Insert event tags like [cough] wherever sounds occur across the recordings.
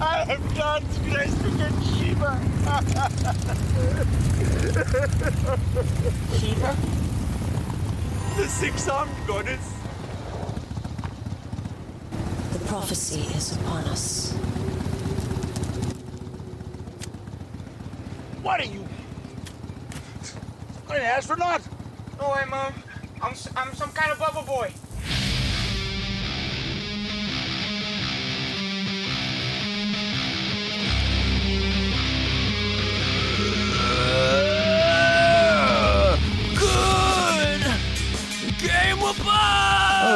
I am God's grace against Shiva. Shiva? The six-armed goddess. The prophecy is upon us. What are you? I'm an astronaut? No way, Mom. I'm, s- I'm some kind of bubble boy.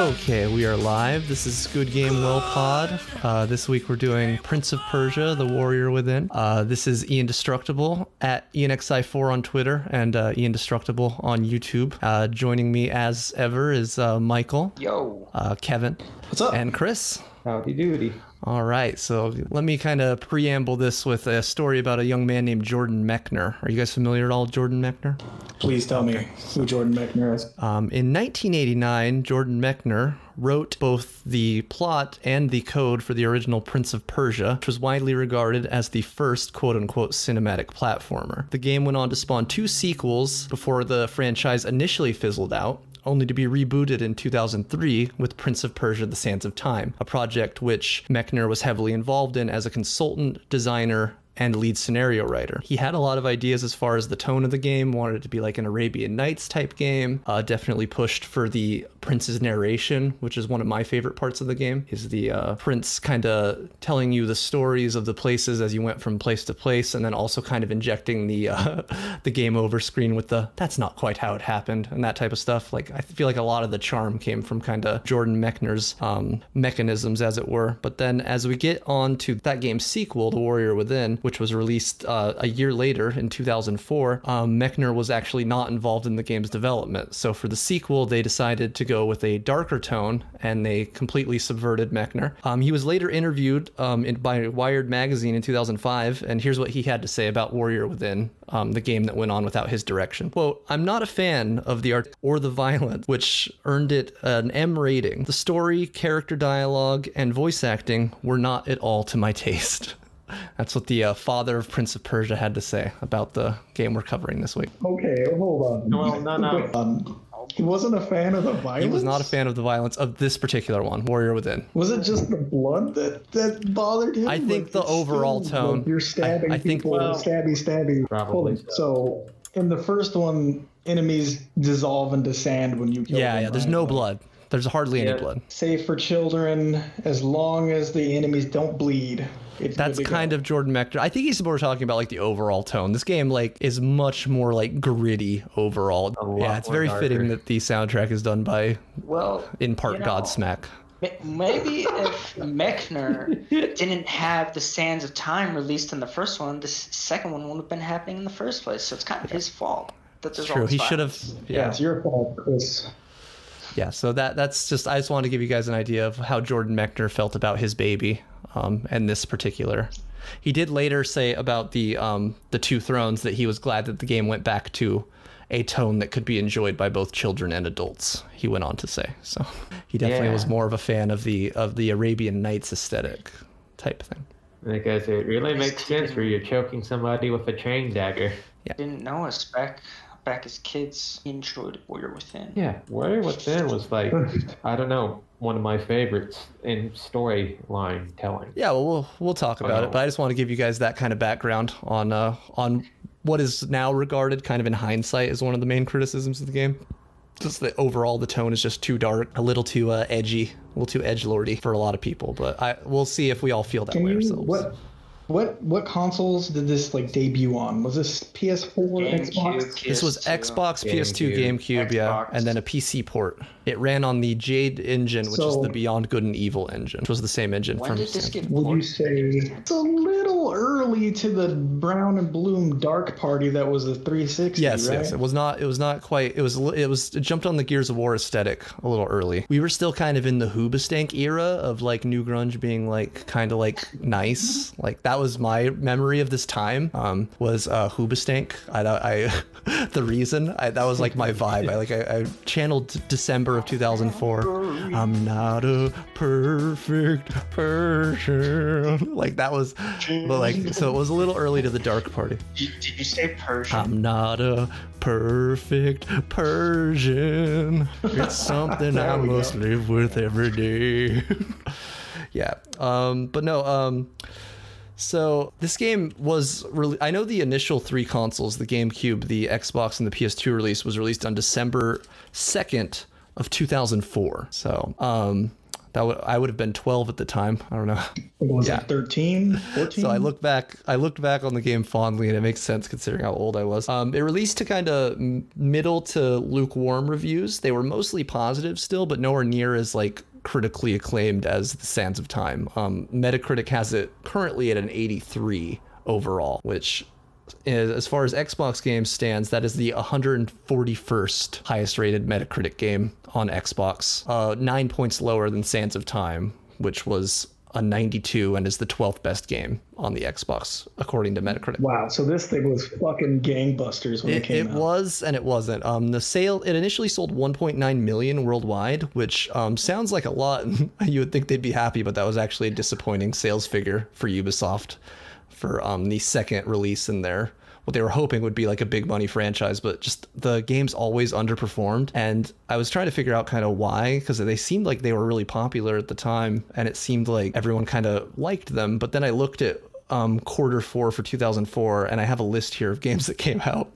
Okay, we are live. This is Good Game Well Pod. Uh, this week we're doing Prince of Persia: The Warrior Within. Uh, this is Ian Destructible at IanXI4 on Twitter and uh, Ian Destructible on YouTube. Uh, joining me as ever is uh, Michael, Yo. uh, Kevin, What's up? and Chris. Howdy doody. All right, so let me kind of preamble this with a story about a young man named Jordan Mechner. Are you guys familiar at all with Jordan Mechner? Please tell me who Jordan Mechner is. Um, in 1989, Jordan Mechner wrote both the plot and the code for the original Prince of Persia, which was widely regarded as the first quote unquote cinematic platformer. The game went on to spawn two sequels before the franchise initially fizzled out. Only to be rebooted in 2003 with Prince of Persia: The Sands of Time, a project which Mechner was heavily involved in as a consultant, designer, and lead scenario writer. He had a lot of ideas as far as the tone of the game, wanted it to be like an Arabian Nights type game. Uh, definitely pushed for the prince's narration, which is one of my favorite parts of the game, is the uh, prince kind of telling you the stories of the places as you went from place to place, and then also kind of injecting the uh, [laughs] the game over screen with the that's not quite how it happened and that type of stuff. Like I feel like a lot of the charm came from kind of Jordan Mechner's um, mechanisms, as it were. But then as we get on to that game's sequel, The Warrior Within, which was released uh, a year later in 2004, um, Mechner was actually not involved in the game's development. So for the sequel, they decided to go with a darker tone and they completely subverted Mechner. Um, he was later interviewed um, in, by Wired magazine in 2005, and here's what he had to say about Warrior Within, um, the game that went on without his direction. Quote, I'm not a fan of the art or the violence, which earned it an M rating. The story, character dialogue, and voice acting were not at all to my taste. [laughs] That's what the uh, father of Prince of Persia had to say about the game we're covering this week. Okay, hold on. Well, no, no. Um, he wasn't a fan of the violence. He was not a fan of the violence of this particular one, Warrior Within. Was it just the blood that that bothered him? I think Like, the overall still, tone- like, you're stabbing I- I think- people, Well, stabby, stabby. probably Hold on. So in the first one, enemies dissolve into sand when you kill Yeah, them. yeah. yeah. There's right? no blood. There's hardly any blood. Safe for children as long as the enemies don't bleed. It's That's kind go. of Jordan Mechner. I think he's more talking about like the overall tone. This game like is much more like gritty overall. Yeah, it's more very fitting that the soundtrack is done by Well, in part you know, Godsmack. Maybe if Mechner [laughs] didn't have the Sands of Time released in the first one, this second one wouldn't have been happening in the first place. So it's kind of his fault that there's all True. this He should have. Yeah, yeah. it's your fault, Chris. Yeah, so that that's just I just wanted to give you guys an idea of how Jordan Mechner felt about his baby, um, and this particular. He did later say about the um, the two thrones that he was glad that the game went back to a tone that could be enjoyed by both children and adults. He went on to say so. He definitely Yeah. was more of a fan of the of the Arabian Nights aesthetic type thing. Because it really makes sense where you're choking somebody with a chain dagger. Yeah. Didn't know a back back as kids. He enjoyed Warrior Within. Yeah, Warrior Within was like, I don't know, one of my favorites in storyline telling. Yeah, well, we'll we'll talk about Wow. it, but I just want to give you guys that kind of background on uh, on what is now regarded, kind of in hindsight, as one of the main criticisms of the game. Just that overall the tone is just too dark, a little too uh, edgy, a little too edge lordy for a lot of people. But I we'll see if we all feel that Can way you ourselves. what? What what consoles did this like debut on? Was this PS4, GameCube, Xbox? This was PS2. Xbox, PS2, GameCube, GameCube, yeah, and then a PC port. It ran on the Jade engine, which is the Beyond Good and Evil engine, which was the same engine When from. did this Samsung. get Would you say it's a little early to the Brown and Bloom Dark Party that was the 360? Yes, right? yes. It was not. It was not quite. It was. It was. It jumped on the Gears of War aesthetic a little early. We were still kind of in the Hoobastank era of like new grunge being like kind of like nice. Like that that was my memory of this time. Um, was uh, Hoobastank. I, I [laughs] the reason I, that was like my vibe. I like I, I channeled December of 2004. I'm not a perfect person. [laughs] Like that was, but like so it was a little early to the dark party. Did, did you say Persian? I'm not a perfect Persian. It's [laughs] something I must go. live with every day. yeah. Um, but no, um, so this game was really I know the initial three consoles, the GameCube, the Xbox, and the PS2 release was released on December 2nd of 2004. So, um, that would I would have been 12 at the time. I don't know. Was Yeah. it 13, 14? So I look back, I looked back on the game fondly, and it makes sense considering how old I was. Um, it released to kind of middle to lukewarm reviews. They were mostly positive still, but nowhere near as like critically acclaimed as The Sands of Time. Um, Metacritic has it currently at an 83 overall, which is, as far as Xbox games stands, that is the 141st highest rated Metacritic game on Xbox. Uh, nine points lower than Sands of Time, which was a 92 and is the 12th best game on the Xbox, according to Metacritic. Wow, so this thing was fucking gangbusters when it, It, came it out. was and it wasn't. Um, the sale it initially sold 1.9 million worldwide, which um, sounds like a lot. [laughs] you would think they'd be happy, but that was actually a disappointing sales figure for Ubisoft for um, the second release in there. What they were hoping would be like a big money franchise, but just the games always underperformed. And I was trying to figure out kind of why, because they seemed like they were really popular at the time, and it seemed like everyone kind of liked them. But then I looked at um, quarter four for 2004, and I have a list here of games that came [laughs] out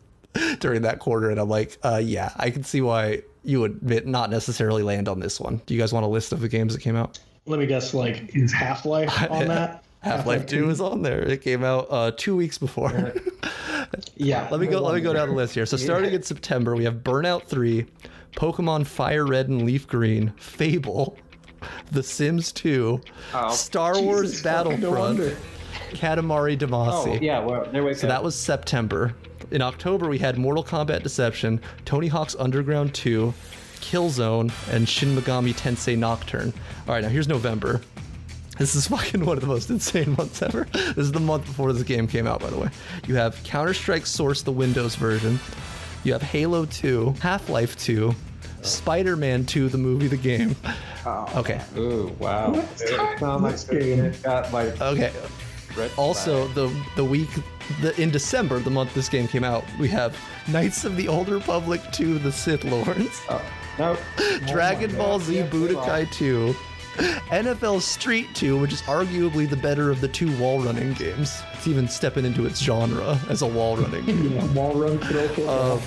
during that quarter, and I'm like, uh, yeah, I can see why you would not necessarily land on this one. Do you guys want a list of the games that came out? Let me guess, like, is Half Life [laughs] on that? Half Life Two is on there. It came out uh, two weeks before. Yeah. [laughs] let me go. Let me go down the list here. So starting in September, we have Burnout Three, Pokemon Fire Red and Leaf Green, Fable, The Sims 2, Oh, Star Wars [laughs] Jesus fucking no Battlefront, wonder. Katamari Damacy. Oh yeah, well there we go. So that was September. In October, we had Mortal Kombat Deception, Tony Hawk's Underground 2, Killzone, and Shin Megami Tensei Nocturne. All right, now here's November. This is fucking one of the most insane months ever. This is the month before this game came out, by the way. You have Counter Strike Source, the Windows version. You have Halo 2, Half Life 2, Spider Man 2, the movie, the game. Oh, okay. Ooh wow. What's It time sound like game? it got like Okay. Also, the the week the in December, the month this game came out, we have Knights of the Old Republic 2, The Sith Lords, Oh, no. [laughs] Dragon Oh Ball God. Z Yeah, Budokai 2, [laughs] NFL Street 2, which is arguably the better of the two wall running games. It's even stepping into its genre as a wall running. [laughs] Yeah, wall run Uh,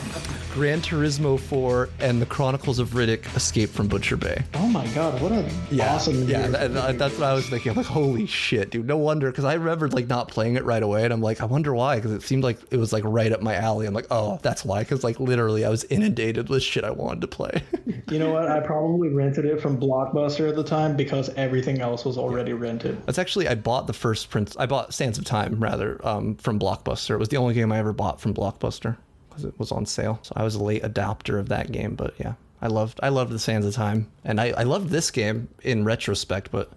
Gran Turismo 4 and The Chronicles of Riddick Escape from Butcher Bay. Oh my god, what a Yeah, awesome yeah, year. that- that's what I was thinking. I'm like, holy shit, dude. No wonder, because I remembered like not playing it right away, and I'm like, I wonder why, because it seemed like it was like right up my alley. I'm like, oh, that's why, because like literally, I was inundated with shit I wanted to play. [laughs] You know what? I probably rented it from Blockbuster at the time because everything else was already rented. that's actually I bought the first Prince. I bought Sands of Time rather um, from Blockbuster. It was the only game I ever bought from Blockbuster because it was on sale. So I was a late adopter of that game, but yeah, I loved I loved the Sands of Time, and I I loved this game in retrospect, but.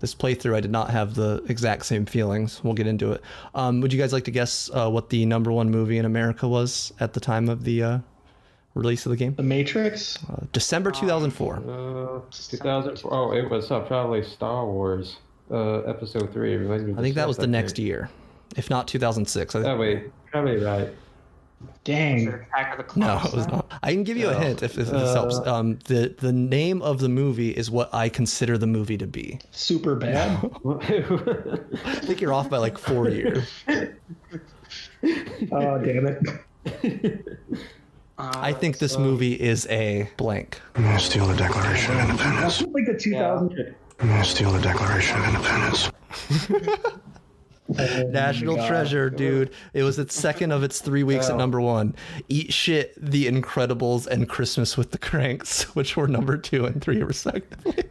This playthrough, I did not have the exact same feelings. We'll get into it. Um, would you guys like to guess uh, what the number one movie in America was at the time of the uh, release of the game? The Matrix? Uh, December 2004. Uh, 2000. Oh, it was uh, probably Star Wars, uh, Episode Three. Revenge of I think that was the next year, if not 2006. I think. Oh wait, probably right. Dang. Attack of the No, it was not. I can give you a hint if, if this helps. Uh, Um, the the name of the movie is what I consider the movie to be. Super bad. [laughs] I think you're off by like four years. Oh, damn it. I think this movie is a blank. I'm gonna steal the Declaration of Independence. That's like the 2000. I'm gonna steal the Declaration of Independence. [laughs] Oh National God. treasure, dude. It was its second of its three weeks at Oh. number one. Eat shit, The Incredibles, and Christmas with the Cranks, [laughs] which were number two and three respectively.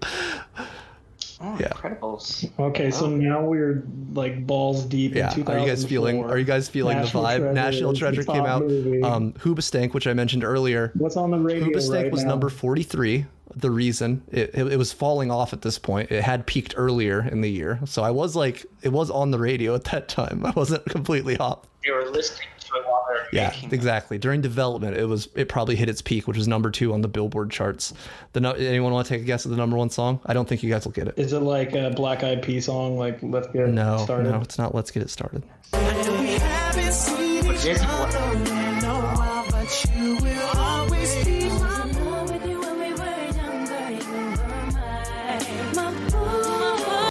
Oh, Yeah. Incredibles. Okay, so now we're like balls deep Yeah. in Are you guys feeling? Are you guys feeling National the vibe? Treasure National Treasure came out. movie. Um, Hoobastank, which I mentioned earlier. What's on the radio Hoobastank right was now? number 43. The reason it, it, it was falling off at this point, it had peaked earlier in the year. So I was like, it was on the radio at that time. [laughs] I wasn't completely off. You were listening Yeah, making exactly. During development, it was it probably hit its peak, which was number two on the Billboard charts. The no, anyone want to take a guess at the number one song? I don't think you guys will get it. Is it like a Black Eyed Pea song? Like Let's Get No, Started. no, it's not. Let's get it started. But it isn't what-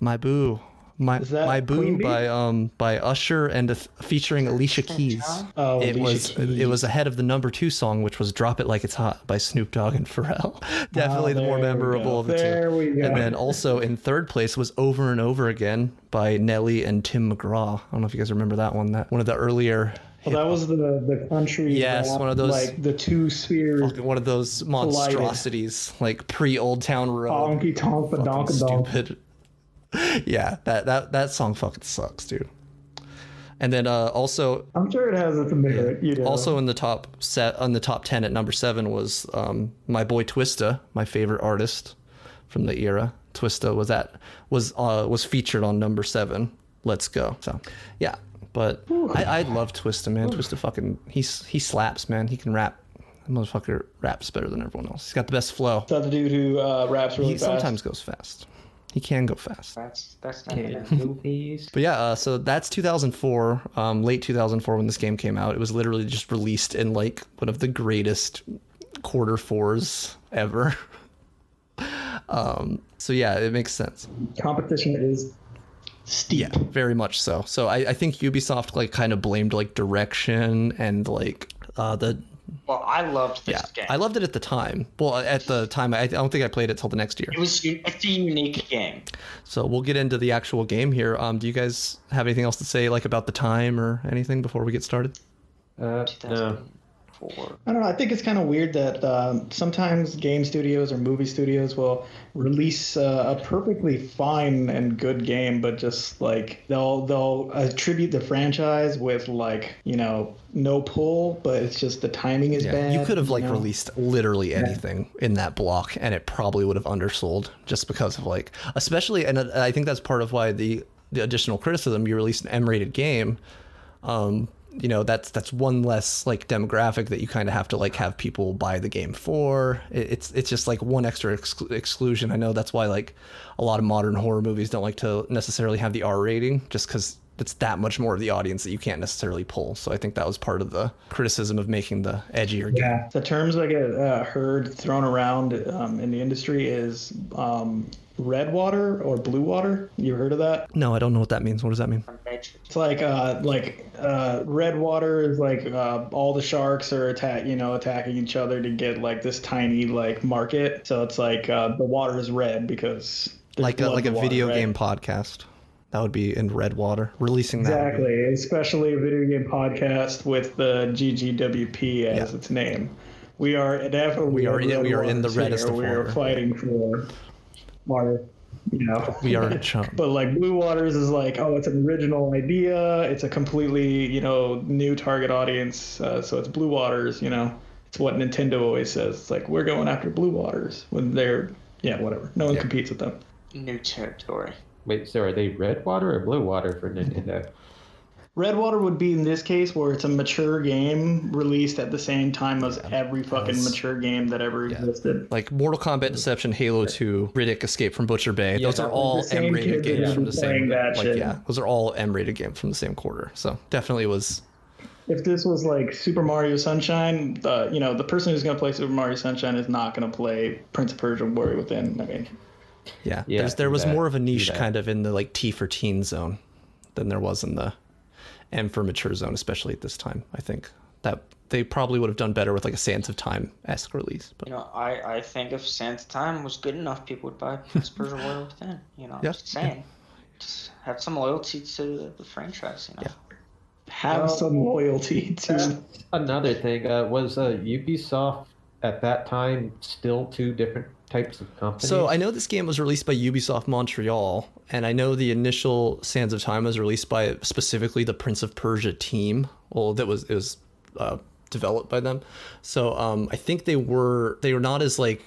My Boo. My Is that My Boo Queen Bee? by um by Usher and uh, featuring Alicia Keys. Oh, it Alicia was Keys. it was ahead of the number two song, which was "Drop It Like It's Hot" by Snoop Dogg and Pharrell. [laughs] Definitely Oh, the more memorable of the There two. we go. And then also in third place was "Over and Over Again" by Nelly and Tim McGraw. I don't know if you guys remember that one. That one of the earlier. Well, that was the the country. Yes, rap, one of those- like the two spheres. One of those monstrosities, like pre Old Town Road. Honky tonk, Fucking badonka donk. stupid. [laughs] yeah, that that that song fucking sucks, dude. And then uh, also I'm sure it has its merit. You know. also in the top set on the top ten at number seven was um, my boy Twista, my favorite artist from the era. Twista was at was uh, was featured on number seven. Let's go. So yeah, but I, I love Twista, man. Twista fucking he's he slaps, man. He can rap. That motherfucker raps better than everyone else. He's got the best flow. Is that the dude who uh, raps really He fast? sometimes goes fast. He can go fast. That's that's not Yeah, movies. But yeah, uh, so that's 2004, um, late 2004 when this game came out. It was literally just released in like one of the greatest quarter fours ever. [laughs] um, so yeah, it makes sense. Competition is steep. Yeah, very much so. So I, I think Ubisoft like kind of blamed like direction and like uh, the Well, I loved this yeah. game. I loved it at the time. Well, at the time, I, I don't think I played it till the next year. it was it's a unique game. So we'll get into the actual game here. Um, do you guys have anything else to say like about the time or anything before we get started? Uh, no. 2004. I don't know. I think it's kind of weird that um, sometimes game studios or movie studios will release uh, a perfectly fine and good game, but just like they'll they'll attribute the franchise with like you know no pull, but it's just the timing is bad. you could have like know? released literally anything in that block, and it probably would have undersold just because of like, especially, and uh, I think that's part of why the the additional criticism you released an M-rated game. Um, you know that's that's one less like demographic that you kind of have to like have people buy the game for. It, it's it's just like one extra ex- exclusion. I know that's why like a lot of modern horror movies don't like to necessarily have the R rating, just because it's that much more of the audience that you can't necessarily pull. So I think that was part of the criticism of making the edgier game. Yeah, the terms I get uh, heard thrown around um, in the industry is um, red water or blue water. You heard of that? No, I don't know what that means. What does that mean? It's like uh, like uh, red water is like uh, all the sharks are attack you know attacking each other to get like this tiny like market. So it's like uh, the water is red because Like a like a water, video right? game podcast. That would be in red water. Releasing that. would be- Exactly, especially a video game podcast with the GGWP as Yeah. its name. We are definitely We are in- we are in the waters reddest of We are fighting for water. You know, We are a [laughs] chump. But like Blue Waters is like, oh, it's an original idea. It's a completely, you know, new target audience. Uh, so it's Blue Waters. You know, it's what Nintendo always says. It's like we're going after Blue Waters when they're, yeah, whatever. No one Yeah. competes with them. New territory. Wait, so are they red water or blue water for Nintendo? [laughs] Red Water would be in this case where it's a mature game released at the same time as every fucking Yes. mature game that ever existed. Like Mortal Kombat Deception, Halo 2, Riddick Escape from Butcher Bay. those are all M-rated games have from the same. playing that like shit. yeah, those are all M-rated games from the same quarter. So definitely was. If this was like Super Mario Sunshine, uh, you know, the person who's going to play Super Mario Sunshine is not going to play Prince of Persia Warrior Within. I mean, Yeah, Yeah, there's, there was that- more of a niche kind of in the like T for teen zone than there was in the M for mature zone, especially at this time. I think that they probably would have done better with like a Sands of Time esque release. But You know, I, I think if Sands of Time was good enough, people would buy Prince of Persia Warrior Within. You know, Yeah, just saying. Just have some loyalty to the franchise. You know. have Well- some loyalty to. Another thing uh, was uh, Ubisoft at that time still two different types of companies? So I know this game was released by Ubisoft Montreal, and I know the initial Sands of Time was released by specifically the Prince of Persia team. Well, that was it was uh, developed by them. So um, I think they were they were not as like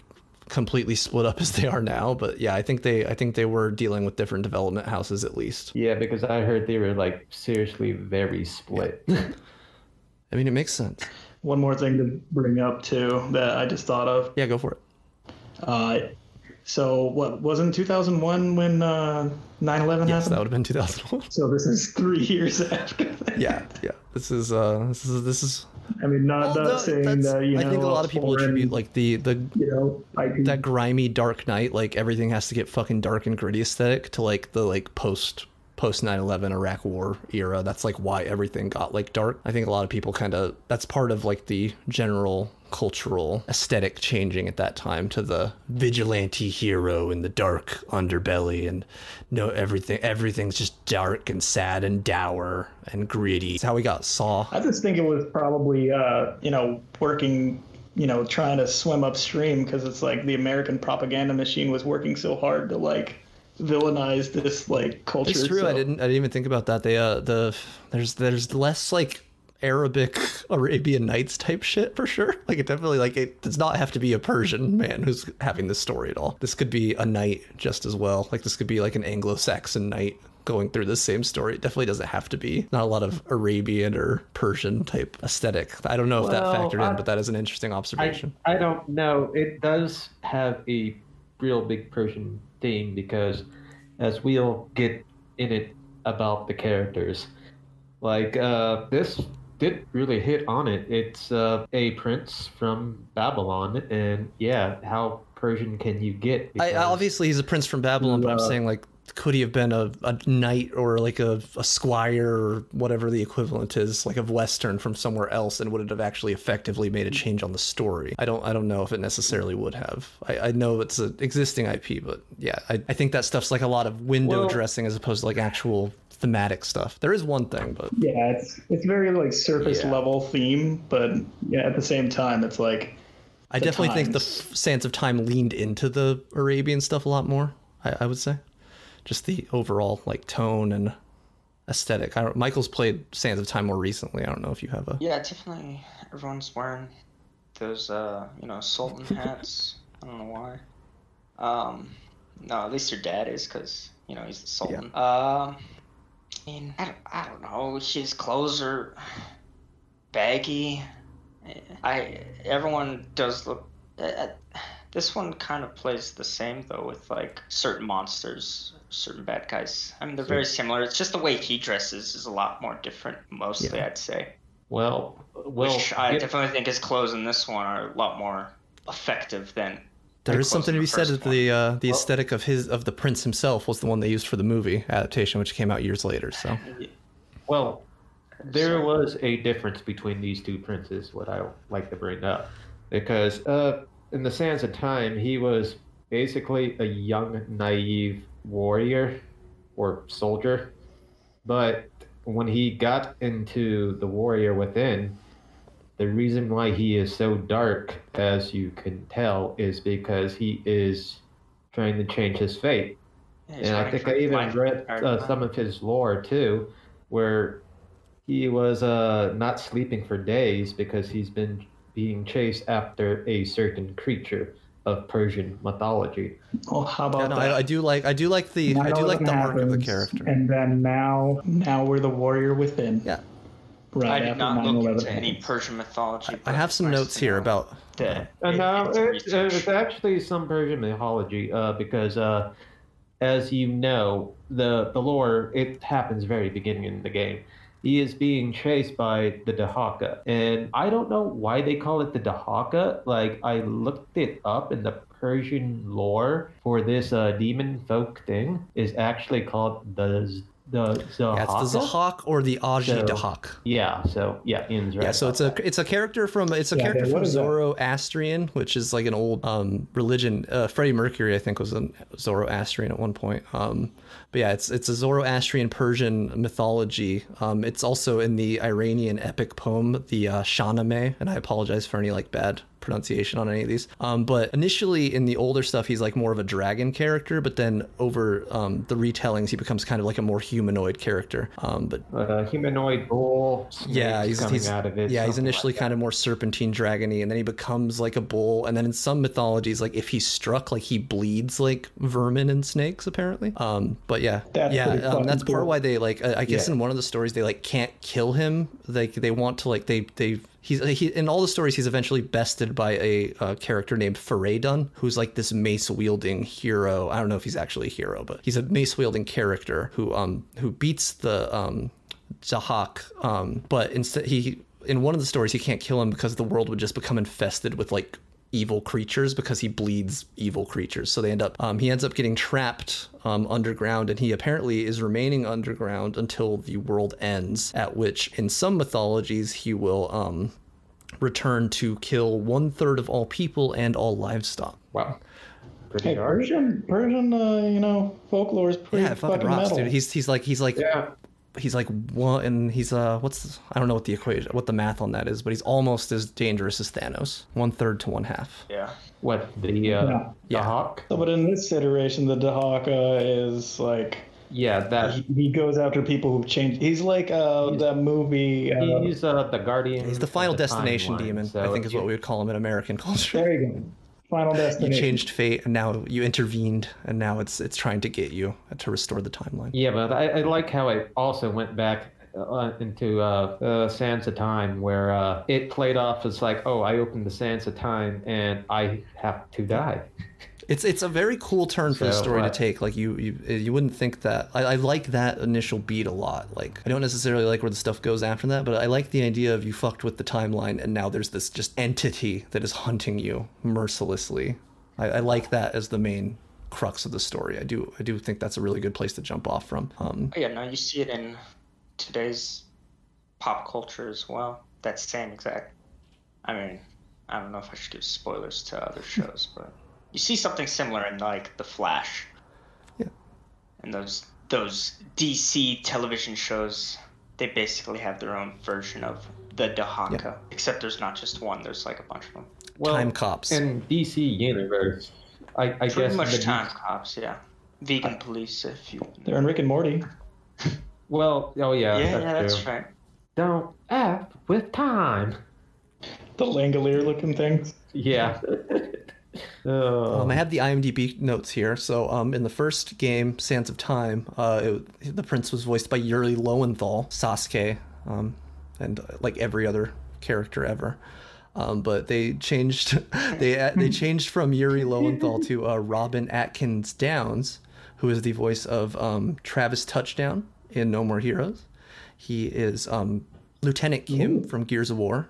completely split up [laughs] as they are now, but yeah, I think they I think they were dealing with different development houses at least. yeah, because I heard they were like seriously very split. [laughs] I mean, it makes sense. One more thing to bring up too that I just thought of. Yeah, go for it. Uh, so what wasn't 2001 when uh, 9/11 Yes, happened? that would have been 2001. So this is three years [laughs] after. That. yeah, yeah. This is uh, this is this is. I mean, not, Well, not no, saying that you know. I think a lot of people foreign, attribute like the the you know IP. that grimy dark knight like everything has to get fucking dark and gritty aesthetic to like the like post post 9-11 iraq war era. That's like why everything got like dark. I think a lot of people kind of that's part of like the general cultural aesthetic changing at that time to the vigilante hero in the dark underbelly and no everything everything's just dark and sad and dour and gritty. It's how we got saw. I just think it was probably uh, you know working you know trying to swim upstream because it's like the American propaganda machine was working so hard to like villainize this like culture. It's true. so- I didn't. I didn't even think about that. They uh the there's there's less like Arabic Arabian Nights type shit for sure. [laughs] Like it definitely like it does not have to be a Persian man who's having this story at all. This could be a knight just as well. Like this could be like an Anglo-Saxon knight going through the same story. It definitely doesn't have to be not a lot of Arabian or Persian type aesthetic. I don't know if that Well, factored in, but that is an interesting I, observation. I don't know. It does have a real big Persian theme because, as we'll get in it about the characters, like uh, this did really hit on it. It's uh, a prince from Babylon, and yeah, how Persian can you get? I, obviously he's a prince from Babylon, but I'm saying like could he have been a, a knight or like a, a squire or whatever the equivalent is, like of Western from somewhere else, and would it have actually effectively made a change on the story? I don't I don't know if it necessarily would have. I, I know it's an existing IP, but yeah, I, I think that stuff's like a lot of window Well- dressing as opposed to like actual thematic stuff. There is one thing, but Yeah, it's it's very like surface Yeah. level theme, but yeah, at the same time, it's like I definitely think the times. Sands of Time leaned into the Arabian stuff a lot more. I, I would say, just the overall like tone and aesthetic. I don't, Michael's played Sands of Time more recently. I don't know if you have a. Yeah, definitely. Everyone's wearing those, uh, you know, Sultan [laughs] hats. I don't know why. Um, no, at least your dad is, cause you know he's the Sultan. Um, I mean, I don't, I don't know. His clothes are baggy. I everyone does look. Uh, this one kind of plays the same though, with like certain monsters, certain bad guys. I mean, they're very similar. It's just the way he dresses is a lot more different, mostly. Yeah. I'd say. well, well, Which I get- definitely think his clothes in this one are a lot more effective than. There the is clothes something in to be said that the uh, the aesthetic of his of the prince himself was the one they used for the movie adaptation, which came out years later. So [laughs] Well, there was a difference between these two princes, what I like to bring up. Because uh, in the Sands of Time, he was basically a young, naive warrior or soldier. But when he got into the warrior within, the reason why he is so dark, as you can tell, is because he is trying to change his fate. Yeah, and I think I even read uh, some of his lore too, where he was uh, not sleeping for days because he's been being chased after a certain creature of Persian mythology. well, how about yeah, no, that? I, I do like I do like the I do like the 9/11 arc of the character. And then now, now we're the warrior within. Yeah. Right I did not look 9/11 into any. Persian mythology. I but have some notes here about that. And it- now it's it, it's actually some Persian mythology uh, because, uh, as you know, the the lore it happens very beginning in the game. He is being chased by the Dahaka, and I don't know why they call it the Dahaka. Like I looked it up, in the Persian lore for this uh, demon folk thing is actually called the the Zahaka. yeah, it's the Zahak or the Aji So- Dahak. Yeah, so yeah, Ian's right. Yeah, so it's about a it's a character from it's a Yeah, character from what is that? Zoroastrian, which is like an old um, religion. Uh, Freddie Mercury, I think, was a Zoroastrian at one point. Um, but yeah, it's it's a Zoroastrian Persian mythology. Um, it's also in the Iranian epic poem, the uh, Shahnameh, and I apologize for any like bad pronunciation on any of these. Um, but initially in the older stuff, he's like more of a dragon character, but then over um, the retellings, he becomes kind of like a more humanoid character. Um, but Uh, humanoid bull. yeah, he's, he's out of it. yeah, he's initially like kind of more serpentine dragony, and then he becomes like a bull. And then in some mythologies, like if he's struck, like he bleeds like vermin and snakes, apparently. Um, but yeah, That's yeah, um, that's part why they like. I, I guess Yeah. in one of the stories, they like can't kill him. Like they want to like they they. He's he, in all the stories. He's eventually bested by a uh, character named Faradun, who's like this mace wielding hero. I don't know if he's actually a hero, but he's a mace wielding character who um who beats the um Zahak. Um, but instead he in one of the stories he can't kill him because the world would just become infested with like evil creatures because he bleeds evil creatures. So they end up um, he ends up getting trapped um, underground and he apparently is remaining underground until the world ends. At which in some mythologies he will um, return to kill one third of all people and all livestock. Wow. Pretty Hey, dark. Persian, Persian, uh, you know, folklore is pretty Yeah, it fucking fucking rocks, metal. dude. He's he's like he's like Yeah. He's like one and he's uh what's I don't know what the equation what the math on that is, but he's almost as dangerous as Thanos. One third to one half. Yeah. What the uh, Yeah. the hawk? So, but in this iteration, the Dahaka is like Yeah, that he, he goes after people who've changed. He's like uh, that movie. Uh, he's uh, the guardian. He's the Final the Destination timeline, demon, so I think is what we would call him in American culture. there you go. Final You changed fate and now you intervened and now it's it's trying to get you to restore the timeline. Yeah, but I, I like how it also went back uh, into uh, uh, Sands of Time, where uh, it played off as like, oh, I opened the Sands of Time and I have to die. [laughs] It's it's a very cool turn for the story uh, to take. Like you you you wouldn't think that. I, I like that initial beat a lot. Like I don't necessarily like where the stuff goes after that, but I like the idea of you fucked with the timeline and now there's this just entity that is hunting you mercilessly. I, I like that as the main crux of the story. I do I do think that's a really good place to jump off from. Um, Oh, yeah, no, you see it in today's pop culture as well. That same exact. I mean, I don't know if I should give spoilers to other [laughs] shows, but you see something similar in like The Flash. Yeah. And those those DC television shows, they basically have their own version of the Dahaka. Except there's not just one. There's like a bunch of them. Well, Time cops. and DC universe, I, I Pretty guess much the, time cops, yeah. Vegan police, if you. They're in Rick and Morty. [laughs] Well, oh yeah, Yeah, that's, yeah, that's true. right. Don't act with time. The Langolier looking things. Yeah. [laughs] oh, Um, I have the IMDb notes here. So, um, in the first game, Sands of Time, uh, it, the prince was voiced by Yuri Lowenthal, Sasuke, um, and uh, like every other character ever. Um, but they changed, [laughs] they uh, they changed from Yuri Lowenthal to uh, Robin Atkin Downes, who is the voice of um, Travis Touchdown in No More Heroes. He is um, Lieutenant Kim from Gears of War.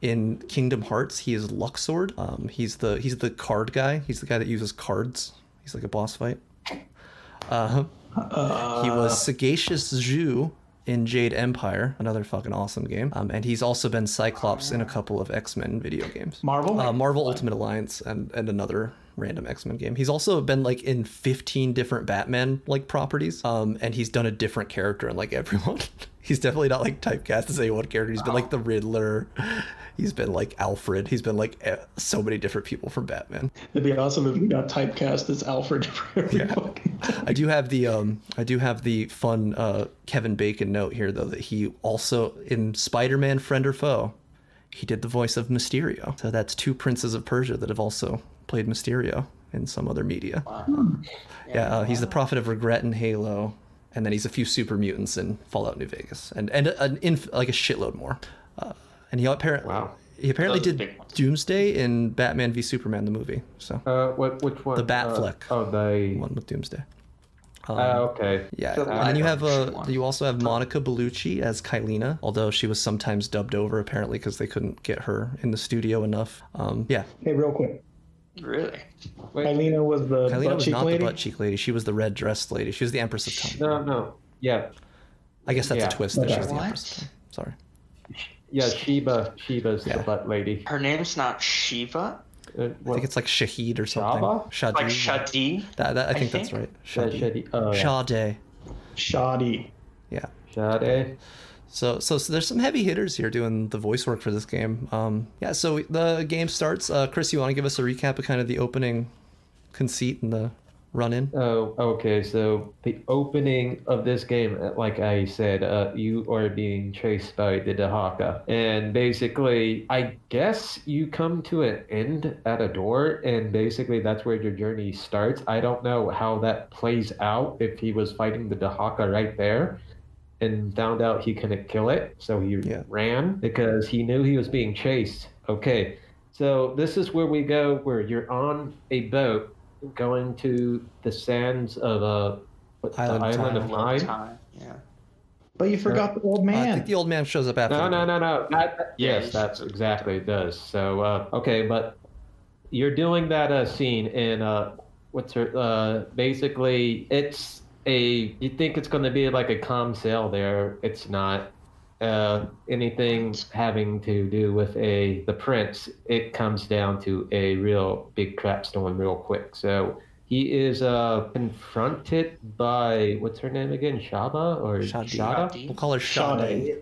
In Kingdom Hearts, he is Luxord. Um, he's the he's the card guy. He's the guy that uses cards. He's like a boss fight. Uh, he was Sagacious Zhu in Jade Empire, another fucking awesome game. Um, and he's also been Cyclops in a couple of X Men video games. Marvel? Uh, Marvel Ultimate Alliance and, and another random X-Men game. He's also been like in 15 different Batman like properties. Um, and he's done a different character in like [laughs] everyone. he's definitely not like typecast as any one character. He's been like the Riddler. He's been like Alfred. He's been like so many different people from Batman. It'd be awesome if we got typecast as Alfred [laughs] fucking I do have the um I do have the fun uh Kevin Bacon note here though that he also in Spider-Man Friend or Foe he did the voice of Mysterio. So that's two princes of Persia that have also played Mysterio in some other media. Yeah, uh, he's the prophet of regret in Halo and then he's a few super mutants in Fallout New Vegas and and an inf- like a shitload more. Uh, and he apparently Wow. he apparently Those did. Doomsday in Batman v Superman the movie. So uh, what? Which one? The Bat uh, flick. Oh, the. one with Doomsday. Oh, okay. Yeah, So and then you have uh, you also have Monica Bellucci as Kaileena, although she was sometimes dubbed over apparently because they couldn't get her in the studio enough. Um, yeah, Hey, real quick. Really? Wait, Kaileena was the Kaileena butt was not lady. the butt cheek lady; she was the red dressed lady. She was the Empress of Time. no, no. Yeah, I guess that's Yeah. a twist that she's the What? Empress. Sorry. yeah. Sheba. Sheba's Yeah. the butt lady. Her name's not Shiva? Uh, I think it's like Shahid or something. Shaba? Shadi. Like Shadi? That, that, I I think that's right. Shadi- Shadi. Shadi- oh, yeah. Sade. Shoddy. Yeah. Shade. So, so, so there's some heavy hitters here doing the voice work for this game. Um, yeah, so the game starts. Uh, Chris, you want to give us a recap of kind of the opening conceit and the run in? Oh, okay. So the opening of this game, uh, like I said, uh, you are being chased by the Dahaka, and basically, I guess you come to an end at a door, and basically that's where your journey starts. I don't know how that plays out if he was fighting the Dahaka right there. And found out he couldn't kill it, so he Yeah. ran because he knew he was being chased. Okay, so this is where we go, where you're on a boat going to the sands of a what, Island of island of Time. time. Time. Yeah. But you forgot the old Uh, I think the old man shows up after. No, the no, no, no. That, that- yes, that's exactly it does. So uh, okay, but you're doing that uh, scene, in uh, what's her? Uh, basically, it's a. You think it's going to be like a calm sail there? It's not. Uh, anything having to do with a the prince, it comes down to a real big crap storm real quick. So he is uh confronted by what's her name again? Shaba or Shadi. Shada? We'll call her Shadi.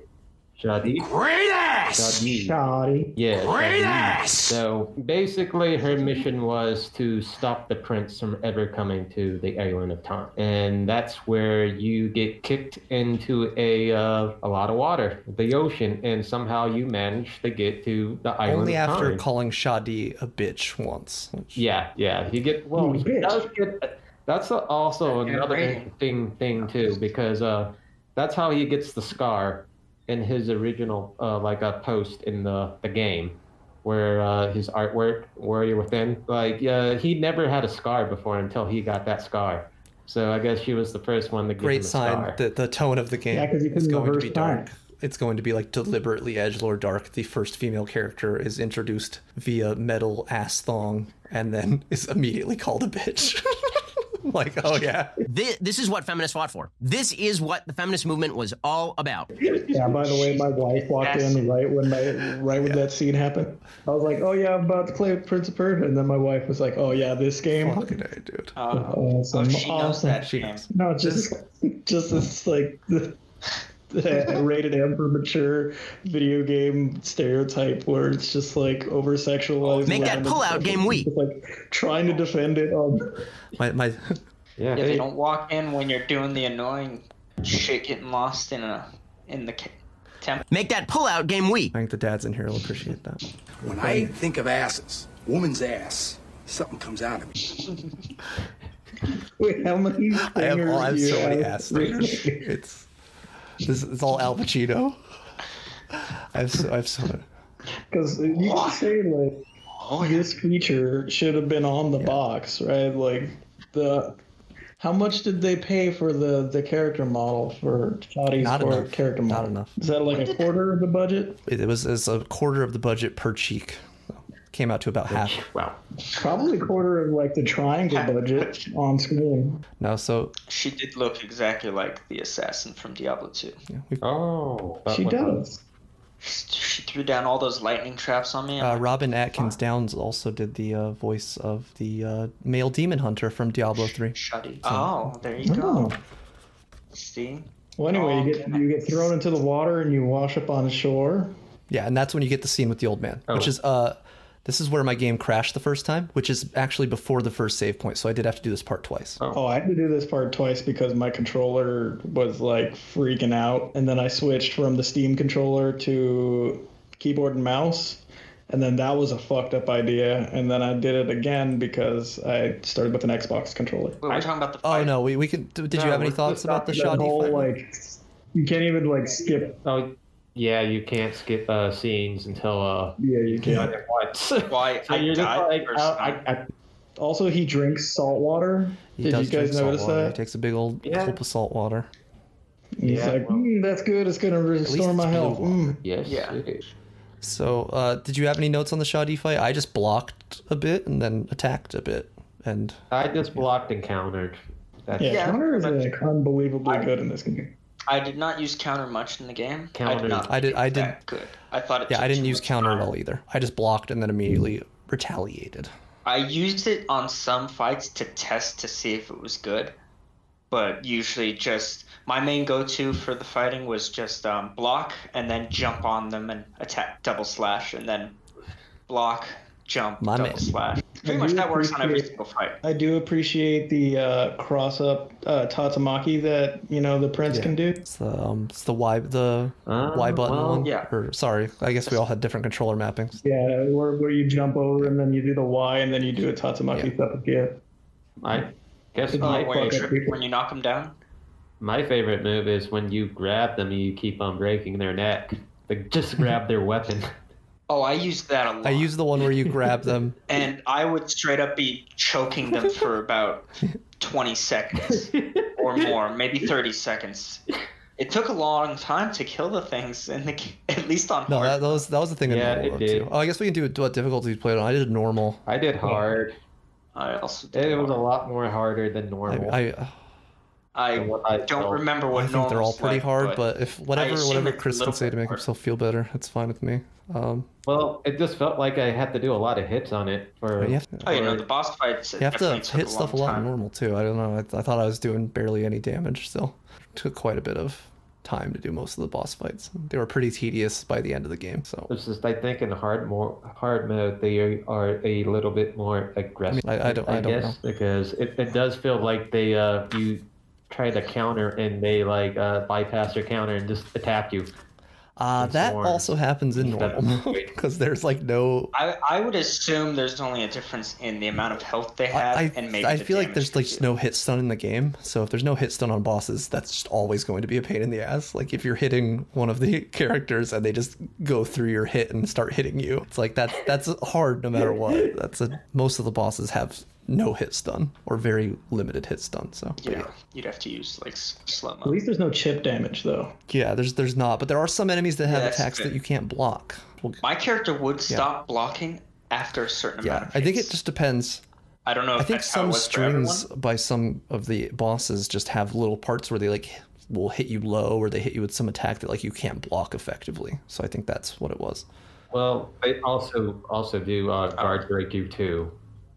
Shoddy. Shadi. Great ass! Shadi. Shoddy. Yeah. Great Shadi. ass! So basically, her mission was to stop the prince from ever coming to the island of time, and that's where you get kicked into a uh, a lot of water, the ocean, and somehow you manage to get to the island. Only of after time. calling Shadi a bitch once. which- Yeah, yeah. You get well. You He bitch. does get. That's also another interesting thing too, because uh, that's how he gets the scar in his original uh, like a post in the the game, where uh, his artwork Warrior Within. Like uh, he never had a scar before until he got that scar. So I guess she was the first one to give him Great a sign scar. that the tone of the game Yeah, 'cause you is going to reverse be dark. time. It's going to be like deliberately edgelord dark. The first female character is introduced via metal ass thong and then is immediately called a bitch. [laughs] [laughs] like, oh yeah. This, this is what feminists fought for. This is what the feminist movement was all about. Yeah. By the way, my wife walked in right when my right when that scene happened. I was like, "Oh yeah, I'm about to play Prince of Persia," and then my wife was like, "Oh yeah, this game." Fucking A, dude. Uh, Awesome, oh, she knows awesome. that She game. knows. No, just [laughs] just this like the, the [laughs] rated M for mature video game stereotype where it's just like over sexualized. Make that pull-out game weak. Like trying to defend it on. My, my, yeah, Yeah, hey, they don't walk in when you're doing the annoying shit getting lost in a in the ca- temple. Make that pull-out game weak. I think the dads in here will appreciate that. When I think of asses, woman's ass, something comes out of me. [laughs] Wait, how many? I have, all, I have so many have? ass. It's this is all Al Pacino. I have so I have so Because you can say like this feature should have been on the box, right? Like the how much did they pay for the the character model for Shotty's Not for enough. character Not enough. Is that like a quarter of the budget? it, it was it's a quarter of the budget per cheek. Came out to about half. wow. Probably a quarter of like the triangle budget on screen. No, so She did look exactly like the assassin from Diablo 2. yeah, Oh, She does. She threw down all those lightning traps on me. Uh, Robin Atkin Downes also did the uh, voice of the uh, male demon hunter from Diablo 3. Shuddy. Oh, there you go. Oh. See? Well, anyway, you get you get thrown into the water and you wash up on shore. Yeah, and that's when you get the scene with the old man, which Oh. is uh, this is where my game crashed the first time, which is actually before the first save point. So I did have to do this part twice. Oh. oh, I had to do this part twice because my controller was like freaking out, and then I switched from the Steam controller to keyboard and mouse, and then that was a fucked up idea, and then I did it again because I started with an Xbox controller. Wait, we're talking about the Oh no, we, we can. Did you have any thoughts about the That shoddy whole fight? like, you can't even like skip. Oh, yeah. You can't skip uh, scenes until uh. Yeah, you can't. it once. Why [laughs] so I you're just like, the first uh, time. I, I, Also, he drinks salt water. He Did you guys notice water. He takes a big old Yeah. gulp of salt water. He's Yeah, like, well- mm, that's good. It's gonna restore my health. Mm. yes. Yeah. it is. So, uh, did you have any notes on the shoddy fight? I just blocked a bit and then attacked a bit, and I just blocked and countered. That's Yeah, Yeah, counter is like unbelievably I- good in this game. I did not use counter much in the game. I did not. I did- I did- Good. I thought it. yeah, I didn't use counter at all either. I just blocked and then immediately retaliated. I used it on some fights to test to see if it was good, but usually just my main go-to for the fighting was just um, block and then jump on them and attack double slash and then block jump My double man. slash. Pretty I much do that works on every appreciate- single fight. I do appreciate the uh, cross up uh, Tatsumaki that you know the prince Yeah. can do. It's the um, it's the Y the Uh, Y button well, one. yeah. Or sorry, I guess we all had different controller mappings. Yeah, where, where you jump over and then you do the Y and then you do a Tatsumaki Yeah. step up. Yeah. I guess my, where you fuck up trip people. when you knock them down. my favorite move is when you grab them and you keep on breaking their neck. Like just grab their weapon. [laughs] Oh, I used that a lot. I use the one where you grab them. [laughs] and I would straight up be choking them for about 20 seconds or more, maybe 30 seconds. It took a long time to kill the things, in the, at least on No, hard. that, that was that was the thing in Yeah, normal it though, did. too. Oh, I guess we can do what difficulty you played on. I did normal. I did hard. I also did It was a lot more harder than normal. I, uh, I I don't felt. remember what I think they're all pretty like, hard, but if whatever whatever Chris can say to make harder. himself feel better, it's fine with me. Um, Well, it just felt like I had to do a lot of hits on it for. you have, Oh, you know, the boss fights. you have to definitely took hit stuff a lot in time. normal too. I don't know. I, I thought I was doing barely any damage still. took quite a bit of time to do most of the boss fights. They were pretty tedious by the end of the game. So It's just I think in hard more hard mode they are a little bit more aggressive. I- I don't- I don't guess know. because it, it does feel like they uh you try to counter and they like uh bypass your counter and just attack you. Uh, that sworn. also happens in normal [laughs] wait. because there's like no. I, I would assume there's only a difference in the amount of health they have I, I, and maybe I the feel like there's like do. no hit stun in the game. So if there's no hit stun on bosses, that's just always going to be a pain in the ass. Like if you're hitting one of the [laughs] characters and they just go through your hit and start hitting you, it's like that's that's hard no matter what. That's a most of the bosses have no hit stun or very limited hit stun. So but Yeah, you'd have to use like s- slow At least there's no chip damage though. yeah, there's there's not, but there are some enemies that have that's attacks good. that you can't block. Well, My character would stop blocking after a certain yeah, amount of I think it just depends. I don't know. If I think that's how it some was strings by some of the bosses just have little parts where they like will hit you low or they hit you with some attack that like you can't block effectively. So I think that's what it was. Well, I also also do uh, guard break you too.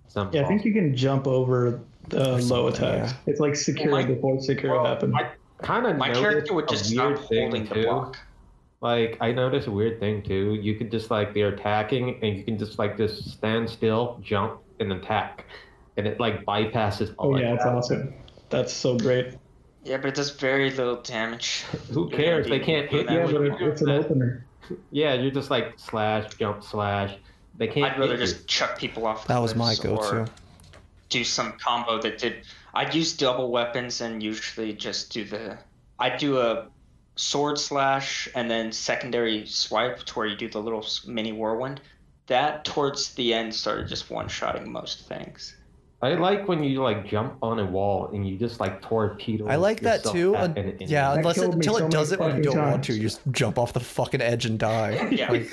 Some Yeah, I think you can jump over the low something, attacks. yeah. It's like secure Well, my- before secure well, happens. Kind of My character would just stop holding the block. Like I noticed a weird thing too. You could just like they're attacking and you can just like just stand still, jump, and attack, and it like bypasses oh, all Oh yeah, it's that. awesome. That's so great. Yeah, but it does very little damage. [laughs] Who cares? They can't hit doing you. Yeah, but with it, your- it's an opener. [laughs] Yeah, you're just like slash, jump, slash. They can't. I'd rather hit you. just chuck people off. That was my go-to. or Do some combo that did. I'd use double weapons and usually just do the. I'd do a sword slash and then secondary swipe to where you do the little mini whirlwind. That towards the end started just one-shotting most things. I like when you like jump on a wall and you just like torpedo. I like that too. at un- an yeah, That unless it, killed me until so it does it when you don't fucking want to, you just jump off the fucking edge and die. [laughs] Yeah. Like,